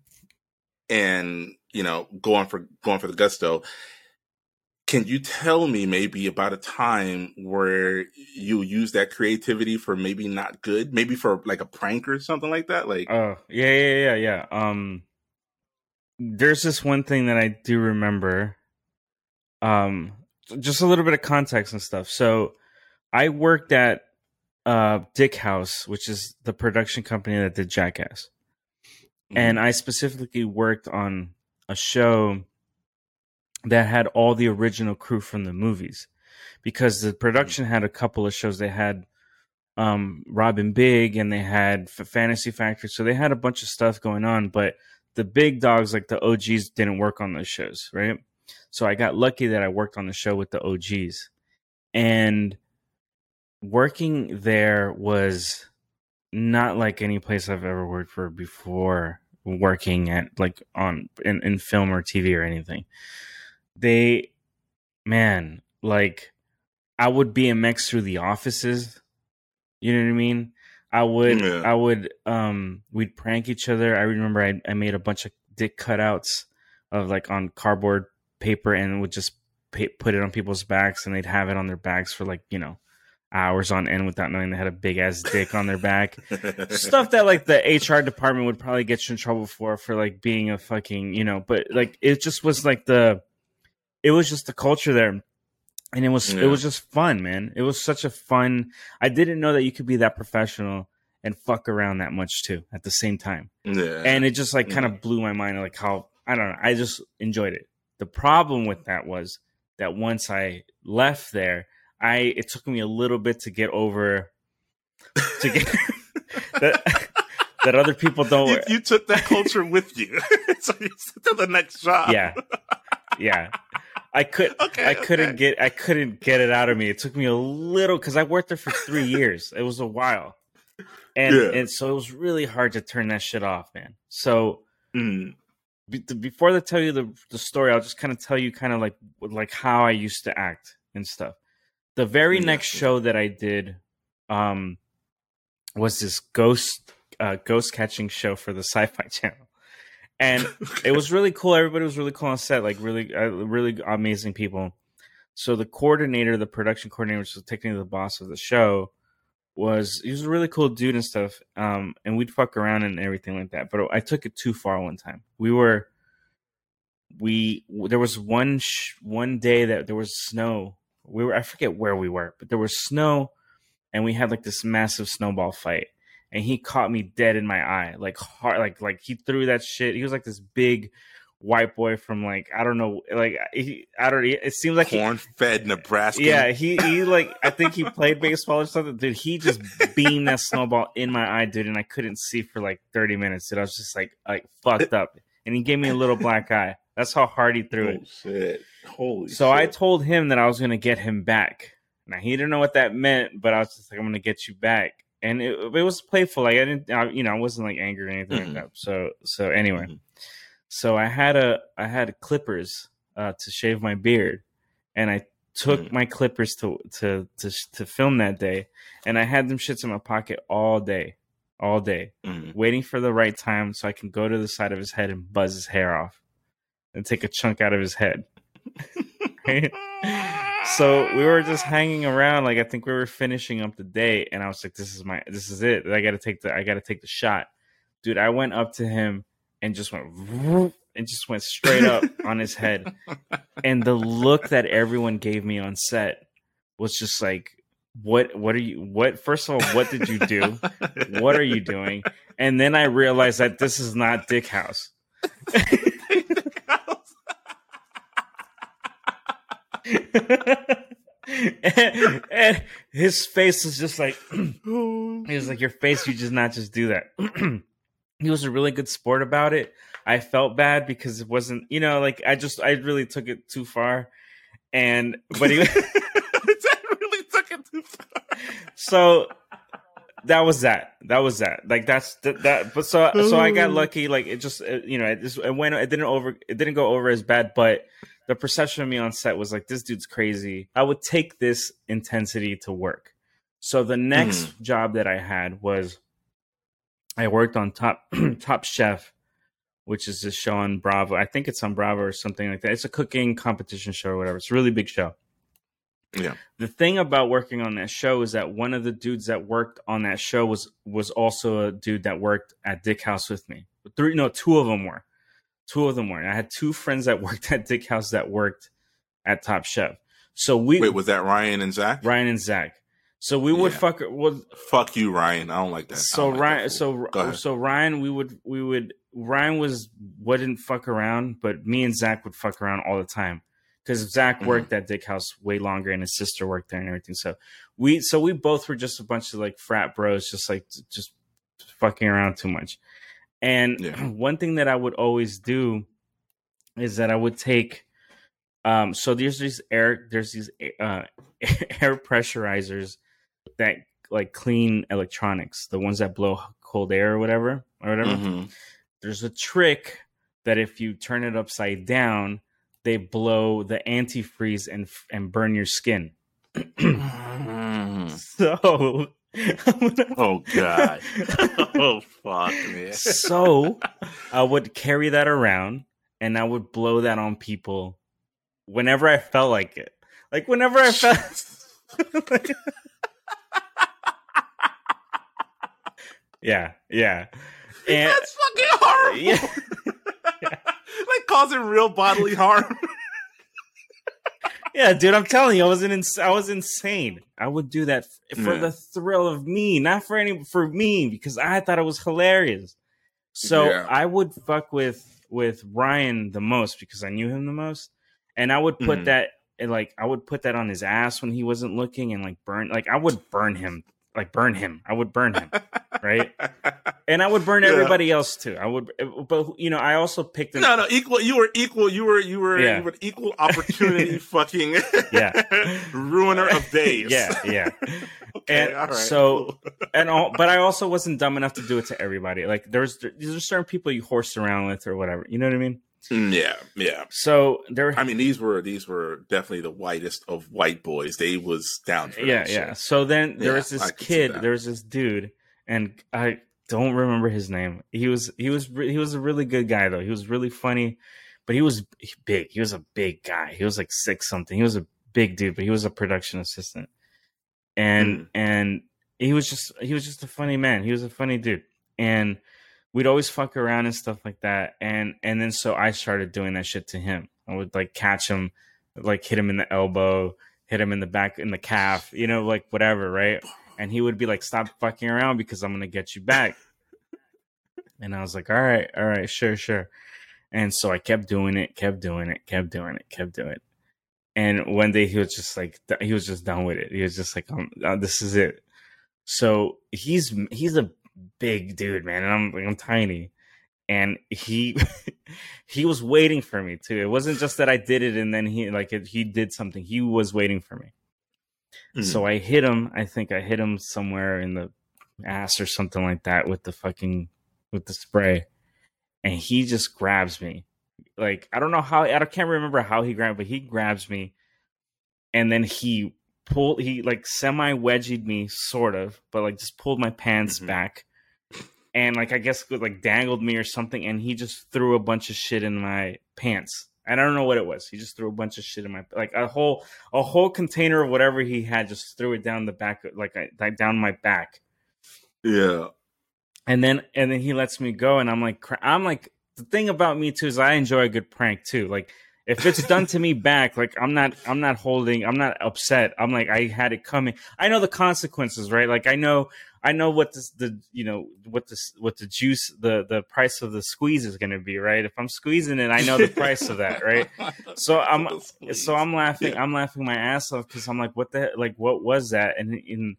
and you know going for going for the gusto can you tell me maybe about a time where you use that creativity for maybe not good maybe for like a prank or something like that like Oh, yeah, yeah, yeah, yeah. Um there's this one thing that I do remember. Um just a little bit of context and stuff. So I worked at uh Dickhouse, which is the production company that did Jackass. And I specifically worked on a show that had all the original crew from the movies because the production had a couple of shows. They had um Rob & Big and they had Fantasy Factory. So they had a bunch of stuff going on but the big dogs like the OGs didn't work on those shows right so I got lucky that I worked on the show with the OGs and working there was not like any place I've ever worked for before working at like on in, in film or TV or anything. They man, like I would BMX through the offices. You know what I mean? I would Yeah. I would um we'd prank each other. I remember I I made a bunch of dick cutouts of like on cardboard paper and would just pa put it on people's backs and they'd have it on their backs for like, you know, hours on end without knowing they had a big ass dick on their back stuff that like the HR department would probably get you in trouble for for like being a fucking you know, but like it just was like the it was just the culture there. And it was Yeah. it was just fun, man. It was such a fun I didn't know that you could be that professional and fuck around that much too at the same time. yeah And it just like kind of mm. blew my mind like how I don't know, I just enjoyed it. The problem with that was that once I left there, I it took me a little bit to get over to get that, that other people don't you, you took that culture with you. So you to the next job. Yeah. Yeah. I could Okay, i couldn't okay. get i couldn't get it out of me. It took me a little because i worked there for three years. It was a while. And Yeah. and so it was really hard to turn that shit off man. So Mm. Be, before I tell you the the story, I'll just kind of tell you kind of like like how I used to act and stuff. The very Yeah, next show that I did um was this ghost uh, ghost catching show for the Sci-Fi Channel, and it was really cool. Everybody was really cool on set, like really uh, really amazing people. So the coordinator, the production coordinator, which was technically the boss of the show, was he was a really cool dude and stuff. Um, and we'd fuck around and everything like that. But I took it too far one time. We were we there was one sh- one day that there was snow. We were I forget where we were, but there was snow, and we had like this massive snowball fight. And he caught me dead in my eye, like hard, like like he threw that shit. He was like this big, white boy from like I don't know, like he, I don't. It seems like corn fed Nebraska. Yeah, he he like I think he played baseball or something. Dude, he just beamed that snowball in my eye, dude, and I couldn't see for like thirty minutes. Dude, I was just like like fucked up, and he gave me a little black eye. That's how hard he threw oh, it. Shit. Holy. So shit. I told him that I was gonna get him back. Now he didn't know what that meant, but I was just like, I'm gonna get you back, and it, it was playful. Like I didn't, I, you know, I wasn't like angry or anything Mhm. like that. So so anyway, Mhm. So I had a I had clippers uh, to shave my beard, and I took Mhm. my clippers to to to to film that day, and I had them shits in my pocket all day, all day, Mhm. waiting for the right time so I can go to the side of his head and buzz his hair off, and take a chunk out of his head. Right? so we were just hanging around like i think we were finishing up the day and i was like this is my this is it i gotta take the i gotta take the shot dude i went up to him and just went and just went straight up on his head. And the look that everyone gave me on set was just like what what are you what first of all what did you do? What are you doing? And then i realized that this is not Dickhouse. And, and his face was just like oh, he was like your face you just not just do that he was a really good sport about it. I felt bad because it wasn't you know like i just i really took it too far and but he really took it too far. so that was that. That was that. Like that's that, that but so so i got lucky like it just it, you know it just it went it didn't over it didn't go over as bad but the perception of me on set was like this dude's crazy. I would take this intensity to work. So the next hmm. job that i had was i worked on top top chef which is a show on bravo i think it's on bravo or something like that it's a cooking competition show or whatever it's a really big show Yeah. the thing about working on that show is that one of the dudes that worked on that show was was also a dude that worked at Dickhouse with me. Three, no, two of them were. Two of them were. I had two friends that worked at Dickhouse that worked at Top Chef. So we, Wait, was that Ryan and Zach? Ryan and Zach. So we would Yeah. fuck. Well, Fuck you, Ryan. I don't like that. So like Ryan, that so fool. Go ahead. so Ryan, we would we would Ryan was wouldn't fuck around, but me and Zach would fuck around all the time because Zach Mhm. worked at Dickhouse way longer, and his sister worked there and everything. So we so we both were just a bunch of like frat bros, just like just fucking around too much. And Yeah. one thing that I would always do is that I would take. Um, so there's these air, there's these uh, air pressurizers that like clean electronics, the ones that blow cold air or whatever, or whatever. Mhm. There's a trick that if you turn it upside down, they blow the antifreeze and and burn your skin. Mhm. So, oh god. oh fuck, me so I would carry that around and I would blow that on people whenever I felt like it. Like whenever I felt. yeah, yeah, and That's fucking horrible. yeah. like causing real bodily harm. Yeah, dude, I'm telling you, I was an ins- I was insane. I would do that f- for Yeah. the thrill of me, not for any for me, because I thought it was hilarious. So Yeah. I would fuck with with Ryan the most because I knew him the most, and I would put Mhm. that and like I would put that on his ass when he wasn't looking, and like burn like I would burn him, like burn him. I would burn him, right? And I would burn Yeah. everybody else too. I would, eh, but you know, I also picked. An, No, no, equal. You were equal. You were, you were, Yeah. you were equal opportunity. fucking Yeah. ruiner of days. Yeah, yeah. okay, and right, so- cool. and all, but I also wasn't dumb enough to do it to everybody. Like there's there's certain people you horse around with or whatever. You know what I mean? Mm, yeah, yeah. So there, I mean, these were these were definitely the whitest of white boys. They was down for yeah, yeah. shit. So then there Yeah, was this I can see kid, there was this dude, and I don't remember his name. He was he was he was a really good guy though. He was really funny, but he was big. He was a big guy. He was like six something. He was a big dude, but he was a production assistant, and Mhm. and he was just he was just a funny man. He was a funny dude, and we'd always fuck around and stuff like that. And and then so I started doing that shit to him. I would like catch him, like hit him in the elbow, hit him in the back in the calf, you know, like whatever, right? And he would be like, "Stop fucking around because I'm gonna get you back." And I was like, "All right, all right, sure, sure." And so I kept doing it, kept doing it, kept doing it, kept doing it. And one day he was just like, he was just done with it. He was just like, um, uh, this is it. So he's he's a big dude, man, and I'm I'm tiny, and he he was waiting for me too. It wasn't just that I did it and then he like it, he did something. He was waiting for me. Mm-hmm. So I hit him. I think I hit him somewhere in the ass or something like that with the fucking with the spray, and he just grabs me. Like I don't know how I can't remember how he grabbed, but he grabs me, and then he pulled he like semi wedged me sort of, but like just pulled my pants mm-hmm. back, and like I guess like dangled me or something, and he just threw a bunch of shit in my pants. I don't know what it was. He just threw a bunch of shit in my like a whole a whole container of whatever he had. Just threw it down the back, like, like down my back. Yeah. And then and then he lets me go, and I'm like, I'm like, the thing about me too is I enjoy a good prank too. Like if it's done to me back, like I'm not, I'm not holding, I'm not upset. I'm like, I had it coming. I know the consequences, right? Like I know, I know what this, the, you know, what this, what the juice, the, the price of the squeeze is going to be, right? If I'm squeezing it, I know the price of that, right? So I'm, so I'm laughing. I'm laughing my ass off because I'm like, what the, like, what was that? And in,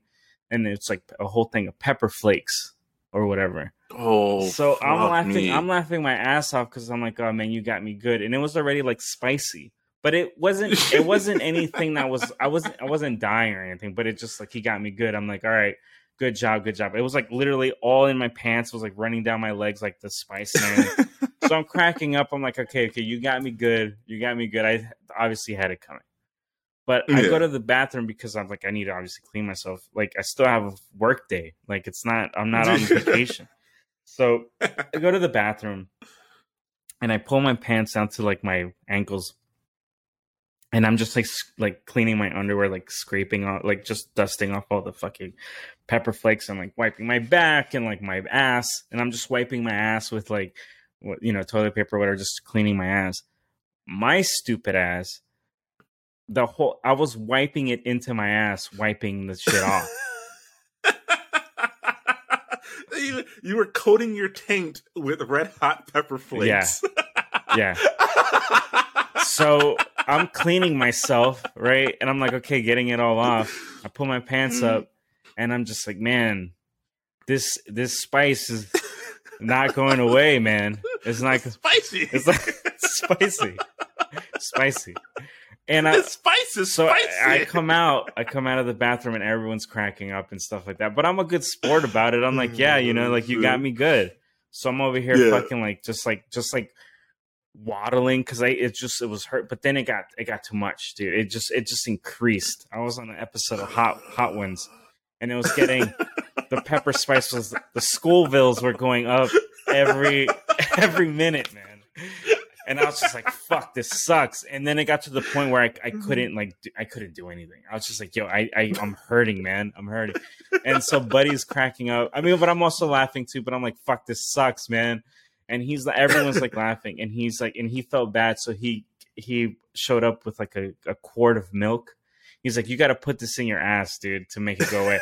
and it's like a whole thing of pepper flakes or whatever. Oh, so I'm laughing. Me. I'm laughing my ass off because I'm like, oh man, you got me good, and it was already like spicy, but it wasn't. It wasn't anything that was. I wasn't. I wasn't dying or anything, but it just like he got me good. I'm like, all right, good job, good job. It was like literally all in my pants. It was like running down my legs like the spice man. so I'm cracking up. I'm like, okay, okay, you got me good. You got me good. I obviously had it coming. But yeah. I go to the bathroom because I'm like, I need to obviously clean myself. Like I still have a work day. Like it's not I'm not on vacation. So I go to the bathroom and I pull my pants down to like my ankles. And I'm just like like cleaning my underwear, like scraping off, like just dusting off all the fucking pepper flakes. and like wiping my back and like my ass, and I'm just wiping my ass with like, you know, toilet paper, whatever, just cleaning my ass. My stupid ass, the whole I was wiping it into my ass, wiping the shit off. you, you were coating your taint with red hot pepper flakes. Yeah. yeah. so I'm cleaning myself, right? And I'm like, okay, getting it all off. I pull my pants mm. up and I'm just like, man, this this spice is not going away, man. It's not spicy. It's like it's spicy. spicy. And I, the spice is so spicy. I, I, come out, I come out of the bathroom, and everyone's cracking up and stuff like that. But I'm a good sport about it. I'm like, yeah, you know, like you got me good. So I'm over here yeah. fucking like just like just like waddling because I it just it was hurt. But then it got it got too much, dude. It just it just increased. I was on an episode of Hot Hot Ones, and it was getting the pepper spice was the Scovilles were going up every every minute, man and I was just like, "Fuck, this sucks." And then it got to the point where I, I mm-hmm. couldn't like do, I couldn't do anything. I was just like, "Yo, I, I I'm hurting, man. I'm hurting." And so Buddy's cracking up. I mean, but I'm also laughing too. But I'm like, "Fuck, this sucks, man." And he's like, everyone's like laughing, and he's like, and he felt bad, so he he showed up with like a, a quart of milk. He's like, "You got to put this in your ass, dude, to make it go away."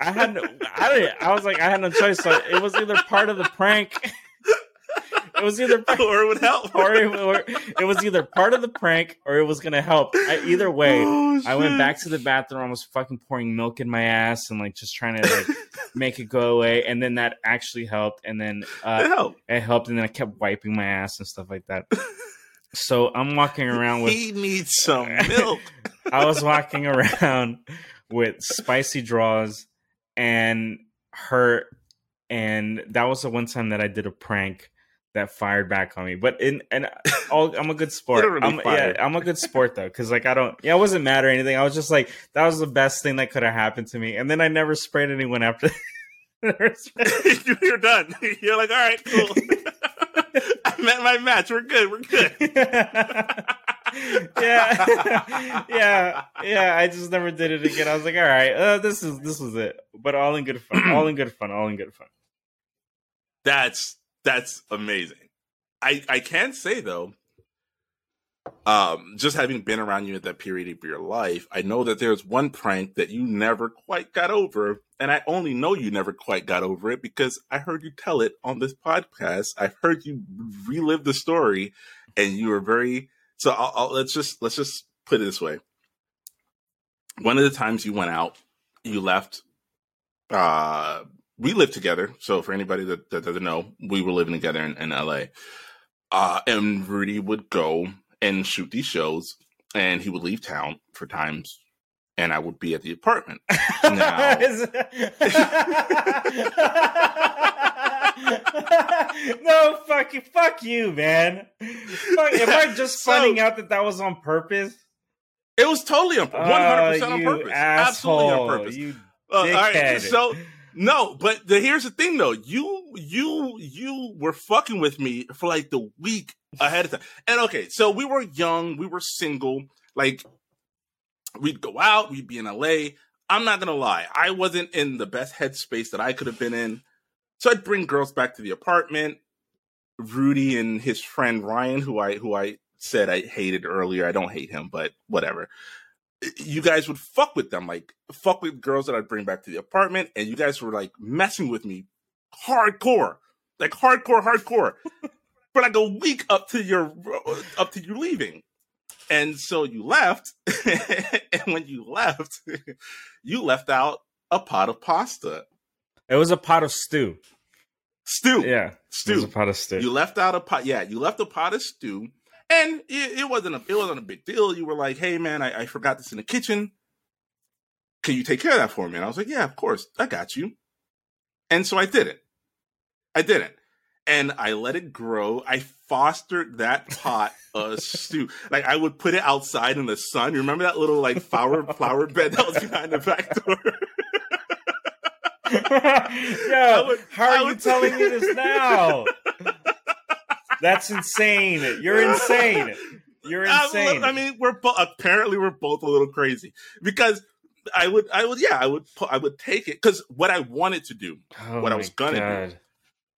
I had no, I didn't. I was like, I had no choice. So it was either part of the prank. It was either or it would help, or it, or it, was either part of the prank or it was gonna help. I, either way, oh, I went back to the bathroom. I was fucking pouring milk in my ass and like just trying to like make it go away. And then that actually helped. And then uh, it helped. It helped. And then I kept wiping my ass and stuff like that. So I'm walking around with. He needs some milk. I was walking around with spicy draws and hurt, and that was the one time that I did a prank that fired back on me. But in and all, I'm a good sport. I'm, yeah, I'm a good sport though, because like I don't. Yeah, it wasn't mad or anything. I was just like that was the best thing that could have happened to me. And then I never sprayed anyone after. You're done. You're like, all right, cool. I met my match. We're good. We're good. yeah, yeah, yeah. I just never did it again. I was like, all right, uh, this is this was it. But all in good fun. All in good fun. All in good fun. That's that's amazing. I I can say though, um, just having been around you at that period of your life, I know that there's one prank that you never quite got over. And I only know you never quite got over it because I heard you tell it on this podcast. I've heard you relive the story and you were very, so I'll, I'll, let's just, let's just put it this way. One of the times you went out, you left, uh, we lived together. So for anybody that, that doesn't know, we were living together in, in LA. Uh, and Rudy would go and shoot these shows, and he would leave town for times, and I would be at the apartment. Now, no, fuck you, fuck you, man. Fuck, am I just so, finding out that that was on purpose? It was totally on, purpose, one hundred percent on purpose. Asshole, Absolutely on purpose. You uh, all right, so no, but the, here's the thing though. You you you were fucking with me for like the week ahead of time. And okay, so we were young, we were single, like we'd go out, we'd be in LA. I'm not gonna lie, I wasn't in the best headspace that I could have been in. So I'd bring girls back to the apartment. Rudy and his friend Ryan, who I who I said I hated earlier. I don't hate him, but whatever you guys would fuck with them, like fuck with girls that I'd bring back to the apartment, and you guys were like messing with me hardcore, like hardcore, hardcore, for like a week up to your uh, up to you leaving. And so you left, and when you left, you left out a pot of pasta. It was a pot of stew. Stew. Yeah. Stew. It was a pot of stew. You left out a pot. Yeah, you left a pot of stew and it, it, wasn't a it wasn't a big deal. You were like, "Hey, man, I, I forgot this in the kitchen. Can you take care of that for me?" And I was like, "Yeah, of course, I got you." And so I did it. I did it, and I let it grow. I fostered that pot of stew. Like I would put it outside in the sun. You remember that little like flower flower bed that was behind the back door? Yo, would, how are would, you telling me this now? That's insane. You're insane. You're insane. I, mean, we're bo- apparently we're both a little crazy because I would, I would, yeah, I would, I would take it because what I wanted to do, oh what I was gonna God. do.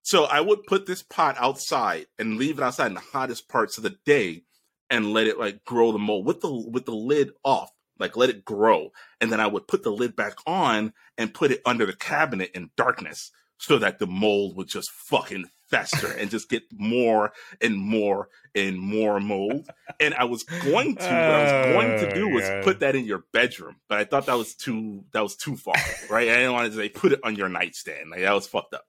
So I would put this pot outside and leave it outside in the hottest parts of the day, and let it like grow the mold with the with the lid off, like let it grow, and then I would put the lid back on and put it under the cabinet in darkness so that the mold would just fucking fester and just get more and more and more mold. And I was going to, what I was going to do was oh, put that in your bedroom, but I thought that was too that was too far, right? I didn't want to say put it on your nightstand. Like that was fucked up.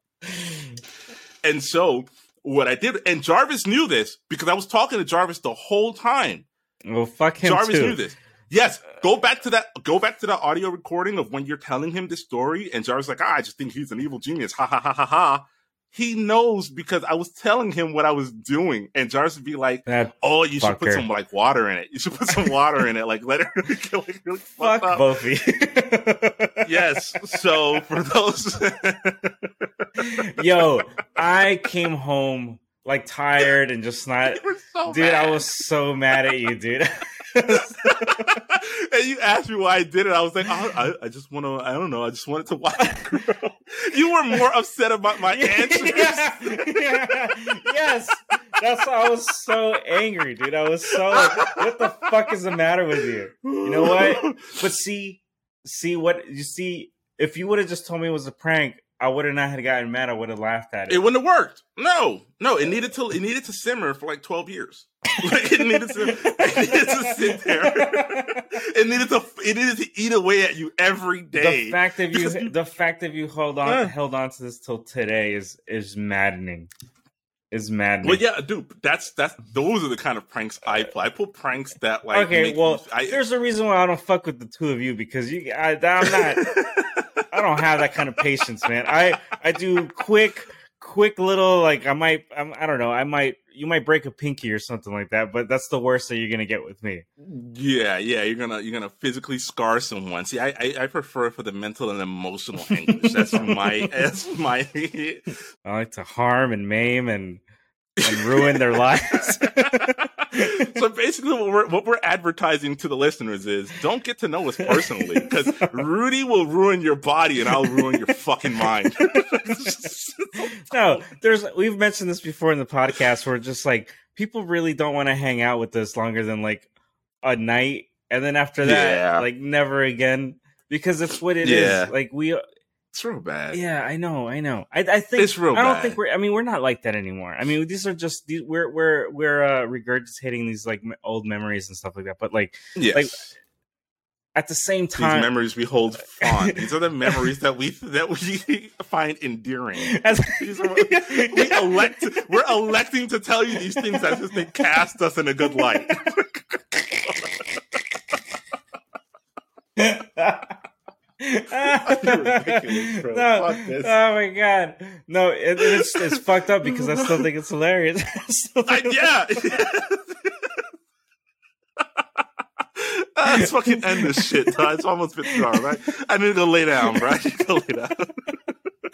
And so what I did, and Jarvis knew this because I was talking to Jarvis the whole time. Well, fuck him. Jarvis too. knew this. Yes, go back to that. Go back to the audio recording of when you're telling him this story, and Jarvis like, ah, I just think he's an evil genius. Ha ha ha ha ha he knows because I was telling him what I was doing, and Jarvis would be like, that "Oh, you fucker. should put some like water in it. You should put some water in it. Like let it really like really fuck Bofi." yes. So for those, yo, I came home like tired and just not, so dude. Mad. I was so mad at you, dude. and you asked me why I did it. I was like, I, I, I just want to. I don't know. I just wanted to watch. You were more upset about my answers. yeah, yeah, yes, that's why I was so angry, dude. I was so like, what the fuck is the matter with you? You know what? But see, see what you see. If you would have just told me it was a prank, I would have not had gotten mad. I would have laughed at it. It wouldn't have worked. No, no. It needed to. It needed to simmer for like twelve years. Like it needed to. it needed to sit there. it needed to. It needed to eat away at you every day. The fact that you, the fact that you held on, uh, held on to this till today is is maddening. Is maddening. Well, yeah, dude. That's that's those are the kind of pranks I play. I pull pranks that like. Okay, well, you, I, there's a reason why I don't fuck with the two of you because you. I, I'm not. I don't have that kind of patience, man. I I do quick, quick little like I might I'm, I don't know I might you might break a pinky or something like that, but that's the worst that you're gonna get with me. Yeah, yeah, you're gonna you're gonna physically scar someone. See, I I, I prefer for the mental and emotional anguish. That's my that's my. I like to harm and maim and and ruin their lives. so basically, what we're what we're advertising to the listeners is don't get to know us personally because Rudy will ruin your body and I'll ruin your fucking mind. no, there's we've mentioned this before in the podcast where just like people really don't want to hang out with us longer than like a night, and then after that, Yeah. like never again because it's what it is. Yeah. Like we It's real bad. Yeah, I know, I know. I, I think It's real I don't bad. think we're. I mean, we're not like that anymore. I mean, these are just these, we're we're we're uh, regurgitating these like old memories and stuff like that. But like Yes. Like, at the same time, these memories we hold fond. These are the memories that we that we find endearing. as, These are we elect. We're electing to tell you these things as if they cast us in a good light. Ridiculous, bro. No, Fuck this. oh my god, no, it, it's it's fucked up because I still think it's hilarious. I still I, yeah. Uh, Let's fucking end this shit. It's almost been two hours, right? I need to go lay down, bro. I need to go lay down.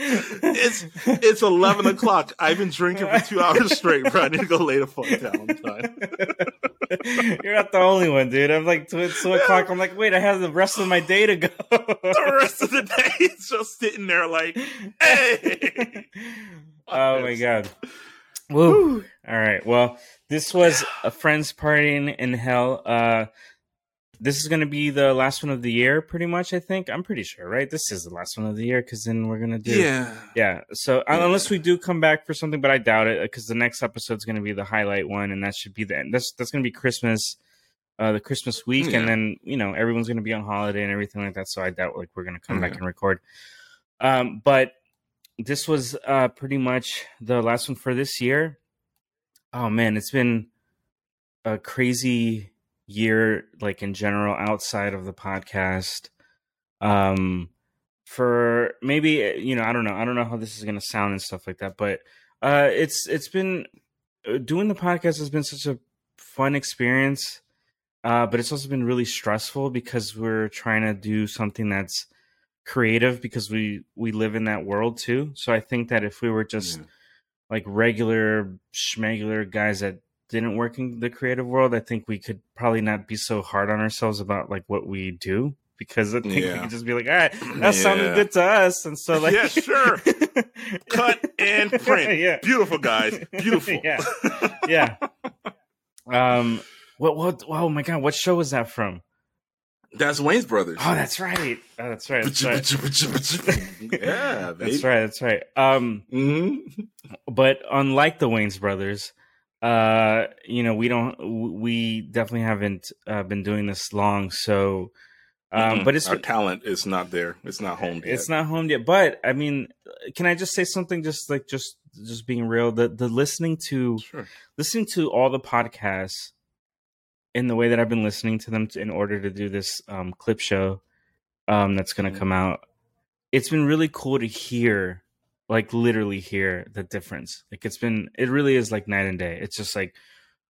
It's it's eleven o'clock. I've been drinking for two hours straight, bro. I need to go lay the fuck down. You're not the only one, dude. I'm like two, two o'clock. I'm like, wait, I have the rest of my day to go. The rest of the day, it's just sitting there like, hey. oh my god. Woo. All right. Well, this was a friends partying in hell. Uh this is going to be the last one of the year pretty much, I think. I'm pretty sure, right? This is the last one of the year cuz then we're going to do Yeah. Yeah. So Yeah. unless we do come back for something, but I doubt it because the next episode is going to be the highlight one, and that should be the end. That's that's going to be Christmas, uh, the Christmas week, Yeah. and then you know everyone's going to be on holiday and everything like that. So I doubt like we're going to come back and record. Um, but this was uh pretty much the last one for this year. Oh man, it's been a crazy year, like in general, outside of the podcast. Um, for maybe uh, you know i don't know i don't know how this is going to sound and stuff like that but uh it's it's been uh, doing the podcast has been such a fun experience uh but it's also been really stressful because we're trying to do something that's creative because we we live in that world too so i think that if we were just Yeah. like regular schmegular guys that didn't work in the creative world i think we could probably not be so hard on ourselves about like what we do because i think we Yeah. could just be like all right that sounded good to us and so like Yeah, sure. Cut and print. yeah Beautiful, guys. Beautiful. Yeah. yeah um what what oh my god what show was that from That's Wayans Brothers. oh that's right oh, that's right that's right yeah, baby. that's right that's right um hmm but unlike the Wayans brothers, uh, you know, we don't, we definitely haven't uh, been doing this long. So, um, but it's our talent is not there. It's not home yet. it's not home yet. But I mean, can I just say something? Just like just just being real, the the listening to Sure. listening to all the podcasts in the way that I've been listening to them to, in order to do this um, clip show um, that's going to Mhm. come out. It's been really cool to hear, like literally hear the difference. Like it's been, it really is like night and day. It's just like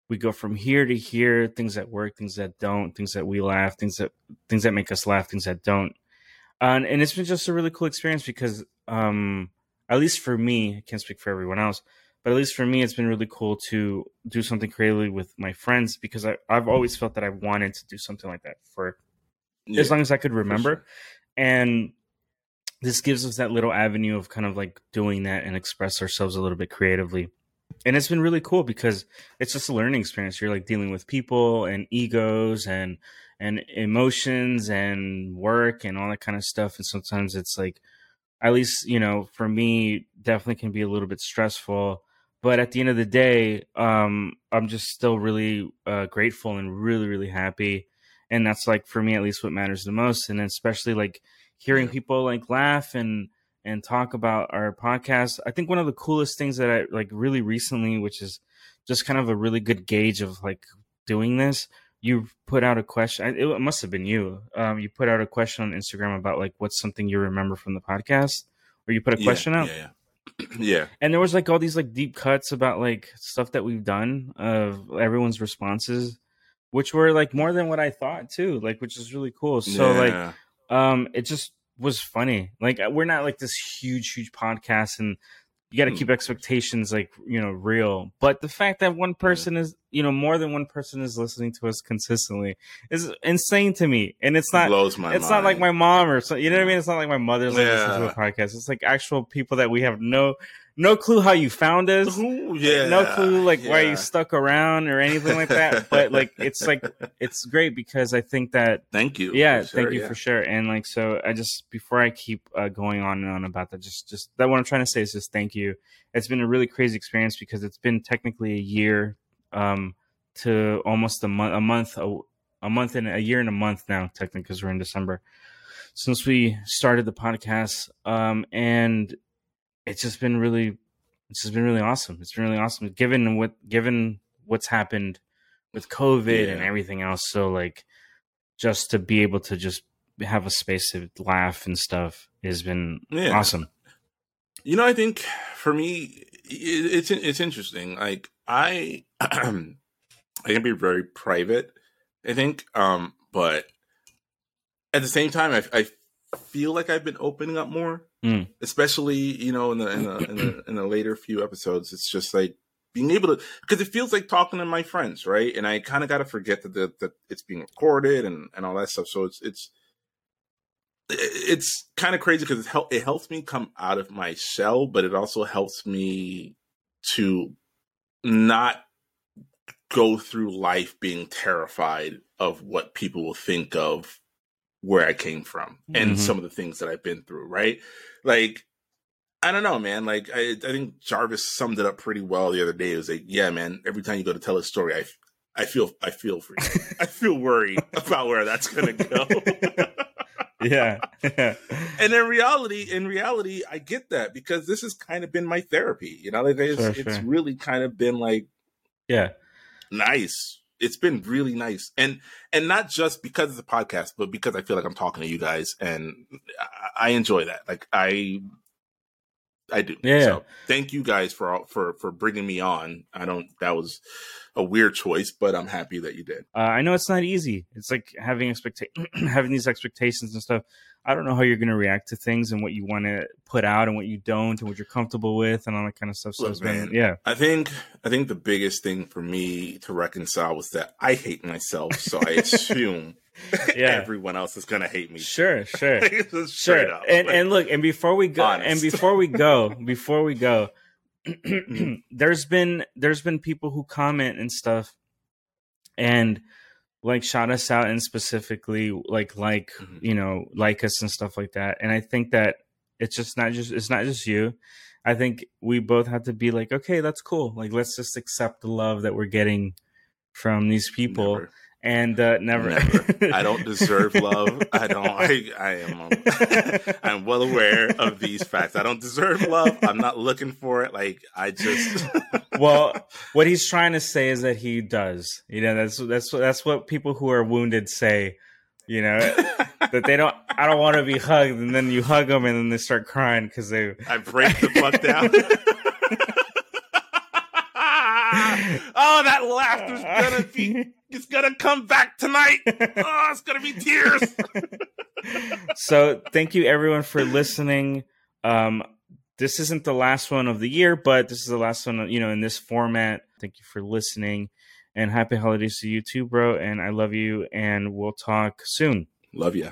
we go from here to here, things that work, things that don't, things that we laugh, things that things that make us laugh, things that don't. and and it's been just a really cool experience because, um, at least for me, I can't speak for everyone else but at least for me, it's been really cool to do something creatively with my friends because I, I've always felt that I wanted to do something like that for Yeah, as long as I could remember. sure. And this gives us that little avenue of kind of like doing that and express ourselves a little bit creatively. And it's been really cool because it's just a learning experience. You're like dealing with people and egos and and emotions and work and all that kind of stuff. And sometimes it's like at least, you know, for me, definitely can be a little bit stressful. But at the end of the day, um, I'm just still really uh, grateful and really, really happy and that's like for me at least what matters the most and especially like hearing people like laugh and and talk about our podcast i think one of the coolest things that i like really recently which is just kind of a really good gauge of like doing this you put out a question it must have been you um you put out a question on instagram about like what's something you remember from the podcast or you put a Yeah, question out Yeah, yeah. yeah. and there was like all these like deep cuts about like stuff that we've done of everyone's responses which were like more than what i thought too like which is really cool so like. Um it just was funny like we're not like this huge huge podcast and you got to Hmm. keep expectations like you know real but the fact that one person is you know more than one person is listening to us consistently is insane to me. And it's not blows my it's mind. not like my mom or so, you know what I mean. It's not like my mother's like listening to a podcast. It's like actual people that we have no no clue how you found us. Ooh, yeah, no clue like why you stuck around or anything like that. but like it's like it's great because I think that Thank you. yeah sure, thank you yeah. for sure and like so i just before i keep uh, going on and on about that just just that what i'm trying to say is just thank you it's been a really crazy experience because it's been technically a year um to almost a month a month a, a month and a year and a month now technically because we're in december since we started the podcast um and it's just been really it's just been really awesome it's been really awesome given what given what's happened with covid and everything else so like just to be able to just have a space to laugh and stuff has been Yeah. awesome. You know, I think for me, it, it's it's interesting. Like I, I can be very private. I think, um, but at the same time, I, I feel like I've been opening up more, Mm. especially you know in the in the, in the in the later few episodes. It's just like being able to because it feels like talking to my friends, right? And I kind of got to forget that, that that it's being recorded and and all that stuff. So it's it's it's kind of crazy because it, help, it helps me come out of my shell, but it also helps me to not go through life being terrified of what people will think of where I came from and Mhm. some of the things that I've been through, right? Like, I don't know, man. Like, I, I think Jarvis summed it up pretty well the other day. It was like, yeah, man, every time you go to tell a story, I, I feel, I feel for you. I feel worried about where that's going to go. Yeah. and in reality, in reality, I get that because this has kind of been my therapy. You know, like it's, Sure, it's really kind of been like yeah. nice. It's been really nice, and and not just because it's a podcast, but because I feel like I'm talking to you guys, and I, I enjoy that. Like I, I do. Yeah. So thank you guys for all- for for bringing me on. I don't. That was a weird choice, but I'm happy that you did. Uh, I know it's not easy. It's like having expecta- having these expectations and stuff. I don't know how you're going to react to things and what you want to put out and what you don't and what you're comfortable with and all that kind of stuff. So Look, been, man, yeah. I think I think the biggest thing for me to reconcile was that I hate myself, so I assume Yeah. everyone else is gonna hate me. Sure, sure. Sure. up. And Like, and look, and before we go Honest. and before we go, before we go, there's been there's been people who comment and stuff and like shout us out and specifically like like Mhm. you know like us and stuff like that and i think that it's just not just it's not just you i think we both have to be like okay that's cool like let's just accept the love that we're getting from these people never. And uh never, Never. I don't deserve love. I don't. I, I am. um, I'm well aware of these facts. I don't deserve love. I'm not looking for it. Like I just. well, what he's trying to say is that he does. You know, that's that's that's what people who are wounded say. You know, that they don't. I don't want to be hugged, and then you hug them, and then they start crying because they. I break the fuck down. Oh, that laughter's gonna be. It's gonna come back tonight. Oh, it's gonna be tears. so thank you everyone for listening. Um, this isn't the last one of the year, but this is the last one. You know, in this format. Thank you for listening, and happy holidays to you too, bro. And I love you, and we'll talk soon. Love ya.